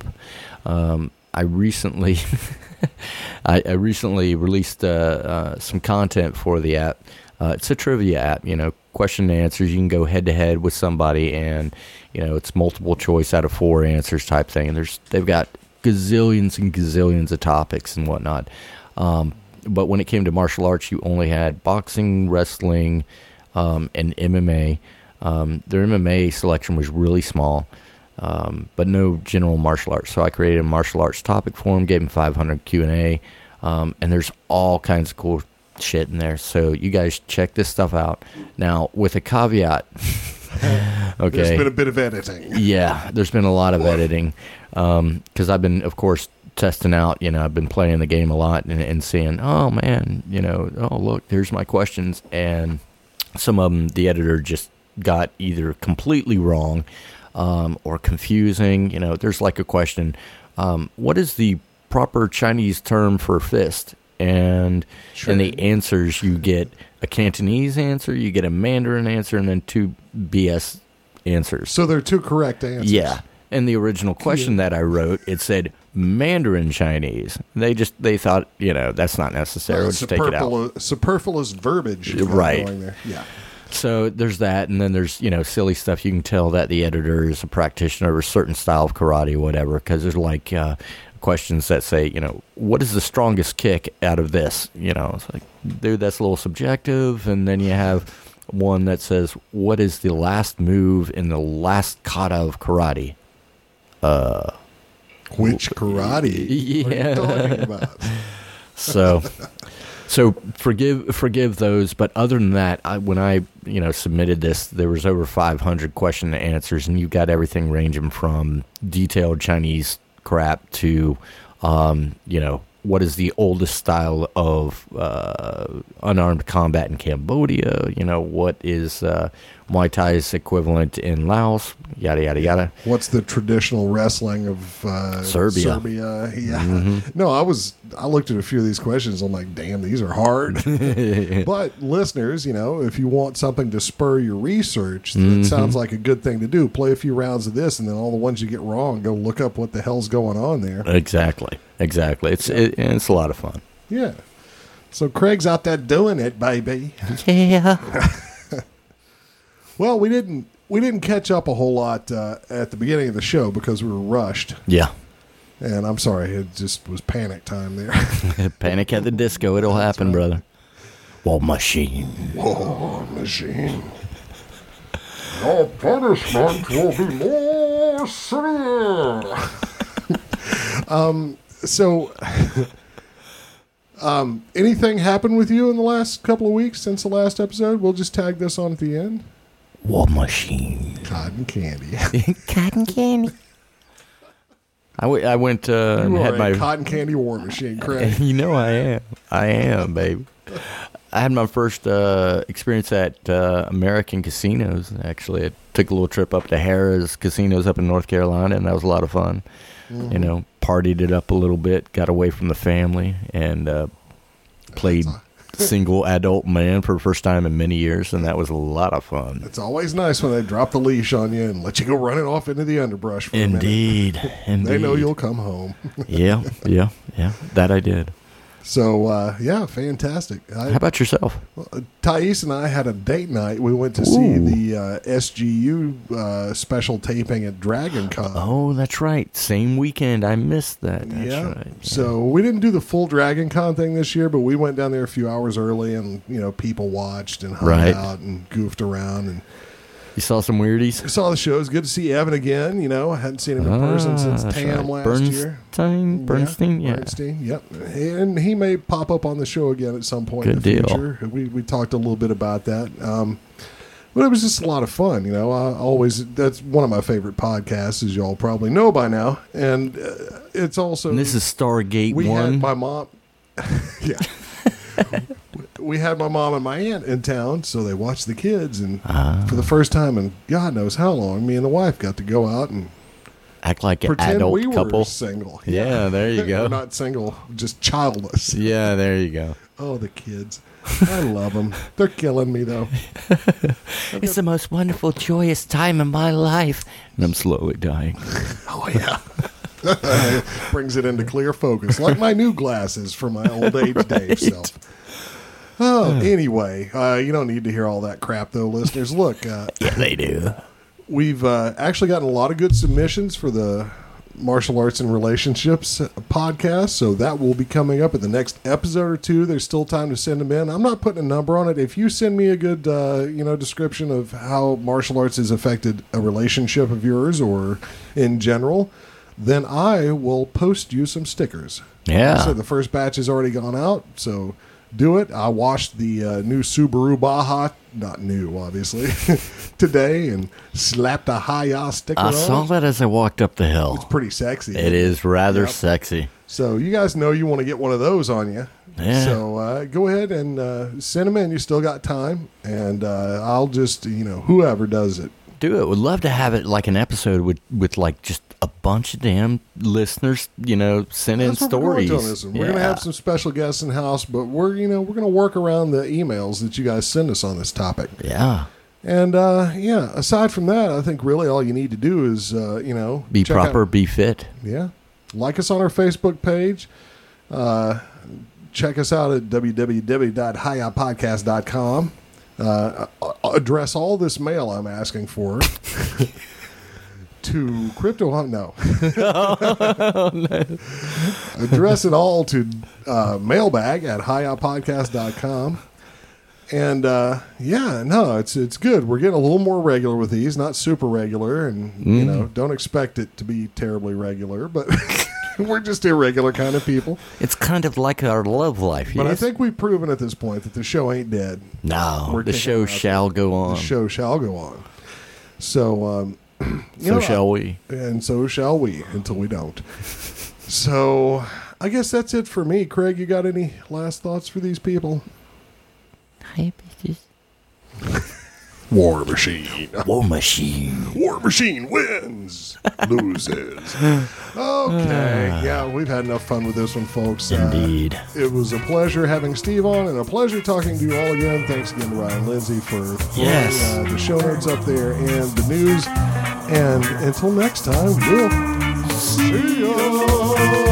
Um, I recently, I, I recently released uh, uh, some content for the app. Uh, it's a trivia app, you know, question and answers. You can go head to head with somebody, and you know, it's multiple choice out of four answers type thing. And there's they've got gazillions and gazillions of topics and whatnot. Um, but when it came to martial arts, you only had boxing, wrestling, um, and MMA. Um, their MMA selection was really small, um, but no general martial arts. So I created a martial arts topic for them, gave him 500 Q and A, um, and there's all kinds of cool shit in there. So you guys check this stuff out. Now with a caveat. okay. There's been a bit of editing. Yeah, there's been a lot of editing because I've been, of course, testing out. You know, I've been playing the game a lot and, and seeing, oh man, you know, oh look, there's my questions, and some of them the editor just got either completely wrong um, or confusing. You know, there's like a question, um, what is the proper Chinese term for fist? And in the answers, you get a Cantonese answer, you get a Mandarin answer, and then two BS answers. So there are two correct answers. Yeah. In the original question that I wrote, it said Mandarin Chinese. They just they thought, you know, that's not necessary. We'll just take it out. Superfluous, verbiage. Right. Going there. Yeah. So there's that, and then there's you know silly stuff. You can tell that the editor is a practitioner of a certain style of karate, or whatever, because there's like uh, questions that say, you know, what is the strongest kick out of this? You know, it's like, dude, that's a little subjective. And then you have one that says, what is the last move in the last kata of karate? Uh, Which karate? Yeah. Are you talking about? So, so forgive forgive those. But other than that, I, when I you know submitted this, there was over 500 question and answers, and you got everything ranging from detailed Chinese crap to, um, you know, what is the oldest style of uh, unarmed combat in Cambodia? You know, what is uh, Muay Thai's equivalent in Laos? Yada yada yada. What's the traditional wrestling of uh, Serbia. Serbia, yeah. Mm-hmm. No, I was. I looked at a few of these questions. I'm like, damn, these are hard. but listeners, you know, if you want something to spur your research, that Mm-hmm. sounds like a good thing to do. Play a few rounds of this, and then all the ones you get wrong, go look up what the hell's going on there. Exactly, exactly. It's it, it's a lot of fun. Yeah. So Craig's out there doing it, baby. Yeah. Well, we didn't we didn't catch up a whole lot uh, at the beginning of the show because we were rushed, Yeah. and I'm sorry, it just was panic time there. Panic at the disco. It'll happen, brother. War machine. War machine. Your punishment will be more severe. um. So. Um, anything happened with you in the last couple of weeks since the last episode? We'll just tag this on at the end. War machine. Cotton candy. Cotton candy. I, w- I went uh, and You are had a my. cotton candy war machine, Craig. you know I am. I am, baby. I had my first uh, experience at uh, American casinos. Actually, I took a little trip up to Harrah's casinos up in North Carolina, and that was a lot of fun. Mm-hmm. You know, partied it up a little bit, got away from the family, and uh, played single adult man for the first time in many years, and that was a lot of fun. It's always nice when they drop the leash on you and let you go running off into the underbrush. Indeed, indeed. They know you'll come home. yeah, yeah, yeah. That I did. So uh, yeah, fantastic. I, How about yourself? uh, Thais and I had a date night. We went to see the uh, SGU uh, special taping at Dragon Con. Oh, that's right. Same weekend. I missed that. That's yeah. right. So we didn't do the full Dragon Con thing this year, but we went down there a few hours early, and you know, people watched and hung Right. out and goofed around and You saw some weirdies? saw the show. It was good to see Evan again. You know, I hadn't seen him in person since Ah, that's Tam right. last year. Bernstein? Bernstein? Yeah. Bernstein. Yep. And he may pop up on the show again at some point in Good the deal. future. We we talked a little bit about that. Um, but it was just a lot of fun. You know, I always that's one of my favorite podcasts, as y'all probably know by now. And uh, it's also And this is Stargate we 1. had my mom. yeah. We had my mom and my aunt in town, so they watched the kids, and Ah. for the first time in God knows how long, me and the wife got to go out and Act like an pretend adult we were couple. single. Yeah, there you go. we're not single, just childless. Yeah, there you go. Oh, the kids. I love them. They're killing me though. It's the most wonderful, joyous time in my life. And I'm slowly dying. Oh yeah. Brings it into clear focus, like my new glasses for my old age Dave self. Oh, anyway, uh, you don't need to hear all that crap, though, listeners. Look, uh, Yeah, they do. we've uh, actually gotten a lot of good submissions for the martial arts and relationships podcast, so that will be coming up in the next episode or two. There's still time to send them in. I'm not putting a number on it. If you send me a good, uh, you know, description of how martial arts has affected a relationship of yours or in general, then I will post you some stickers. Yeah. So the first batch has already gone out, so do it. I washed the uh, new Subaru Baja, not new, obviously, today and slapped a Hi-Ya sticker I on saw it. that as I walked up the hill. It's pretty sexy. It is rather Yep. sexy. So you guys know you want to get one of those on you. Yeah. So uh, go ahead and uh, send them in. You still got time, and uh, I'll just you know whoever does it. Do it. Would love to have it like an episode with, with like just a bunch of damn listeners, you know, send in what we're going stories. to on. We're Yeah. gonna have some special guests in house, but we're you know we're gonna work around the emails that you guys send us on this topic. Yeah. And uh, yeah, aside from that, I think really all you need to do is uh, you know Be check out- proper, be fit. yeah, like us on our Facebook page. Uh, check us out at www.highopodcast.com. Uh, address all this mail I'm asking for to crypto. No, address it all to uh, mailbag at highopodcast.com. And uh, yeah, no, it's it's good. We're getting a little more regular with these, not super regular, and you know, don't expect it to be terribly regular, but we're just irregular kind of people. It's kind of like our love life. But I think we've proven at this point that the show ain't dead. no, we're the show shall go on. The show shall go on. So, um, Um, so know, shall we? and so shall we until we don't. So, I guess that's it for me. Craig, you got any last thoughts for these people? Hi, bitches. War Machine. War machine. War Machine wins, loses. Okay, yeah, we've had enough fun with this one, folks. Uh, Indeed. it was a pleasure having Steve on, and a pleasure talking to you all again. Thanks again to Ryan Lindsay for throwing, Yes. uh, the show notes up there and the news. And until next time, we'll see ya.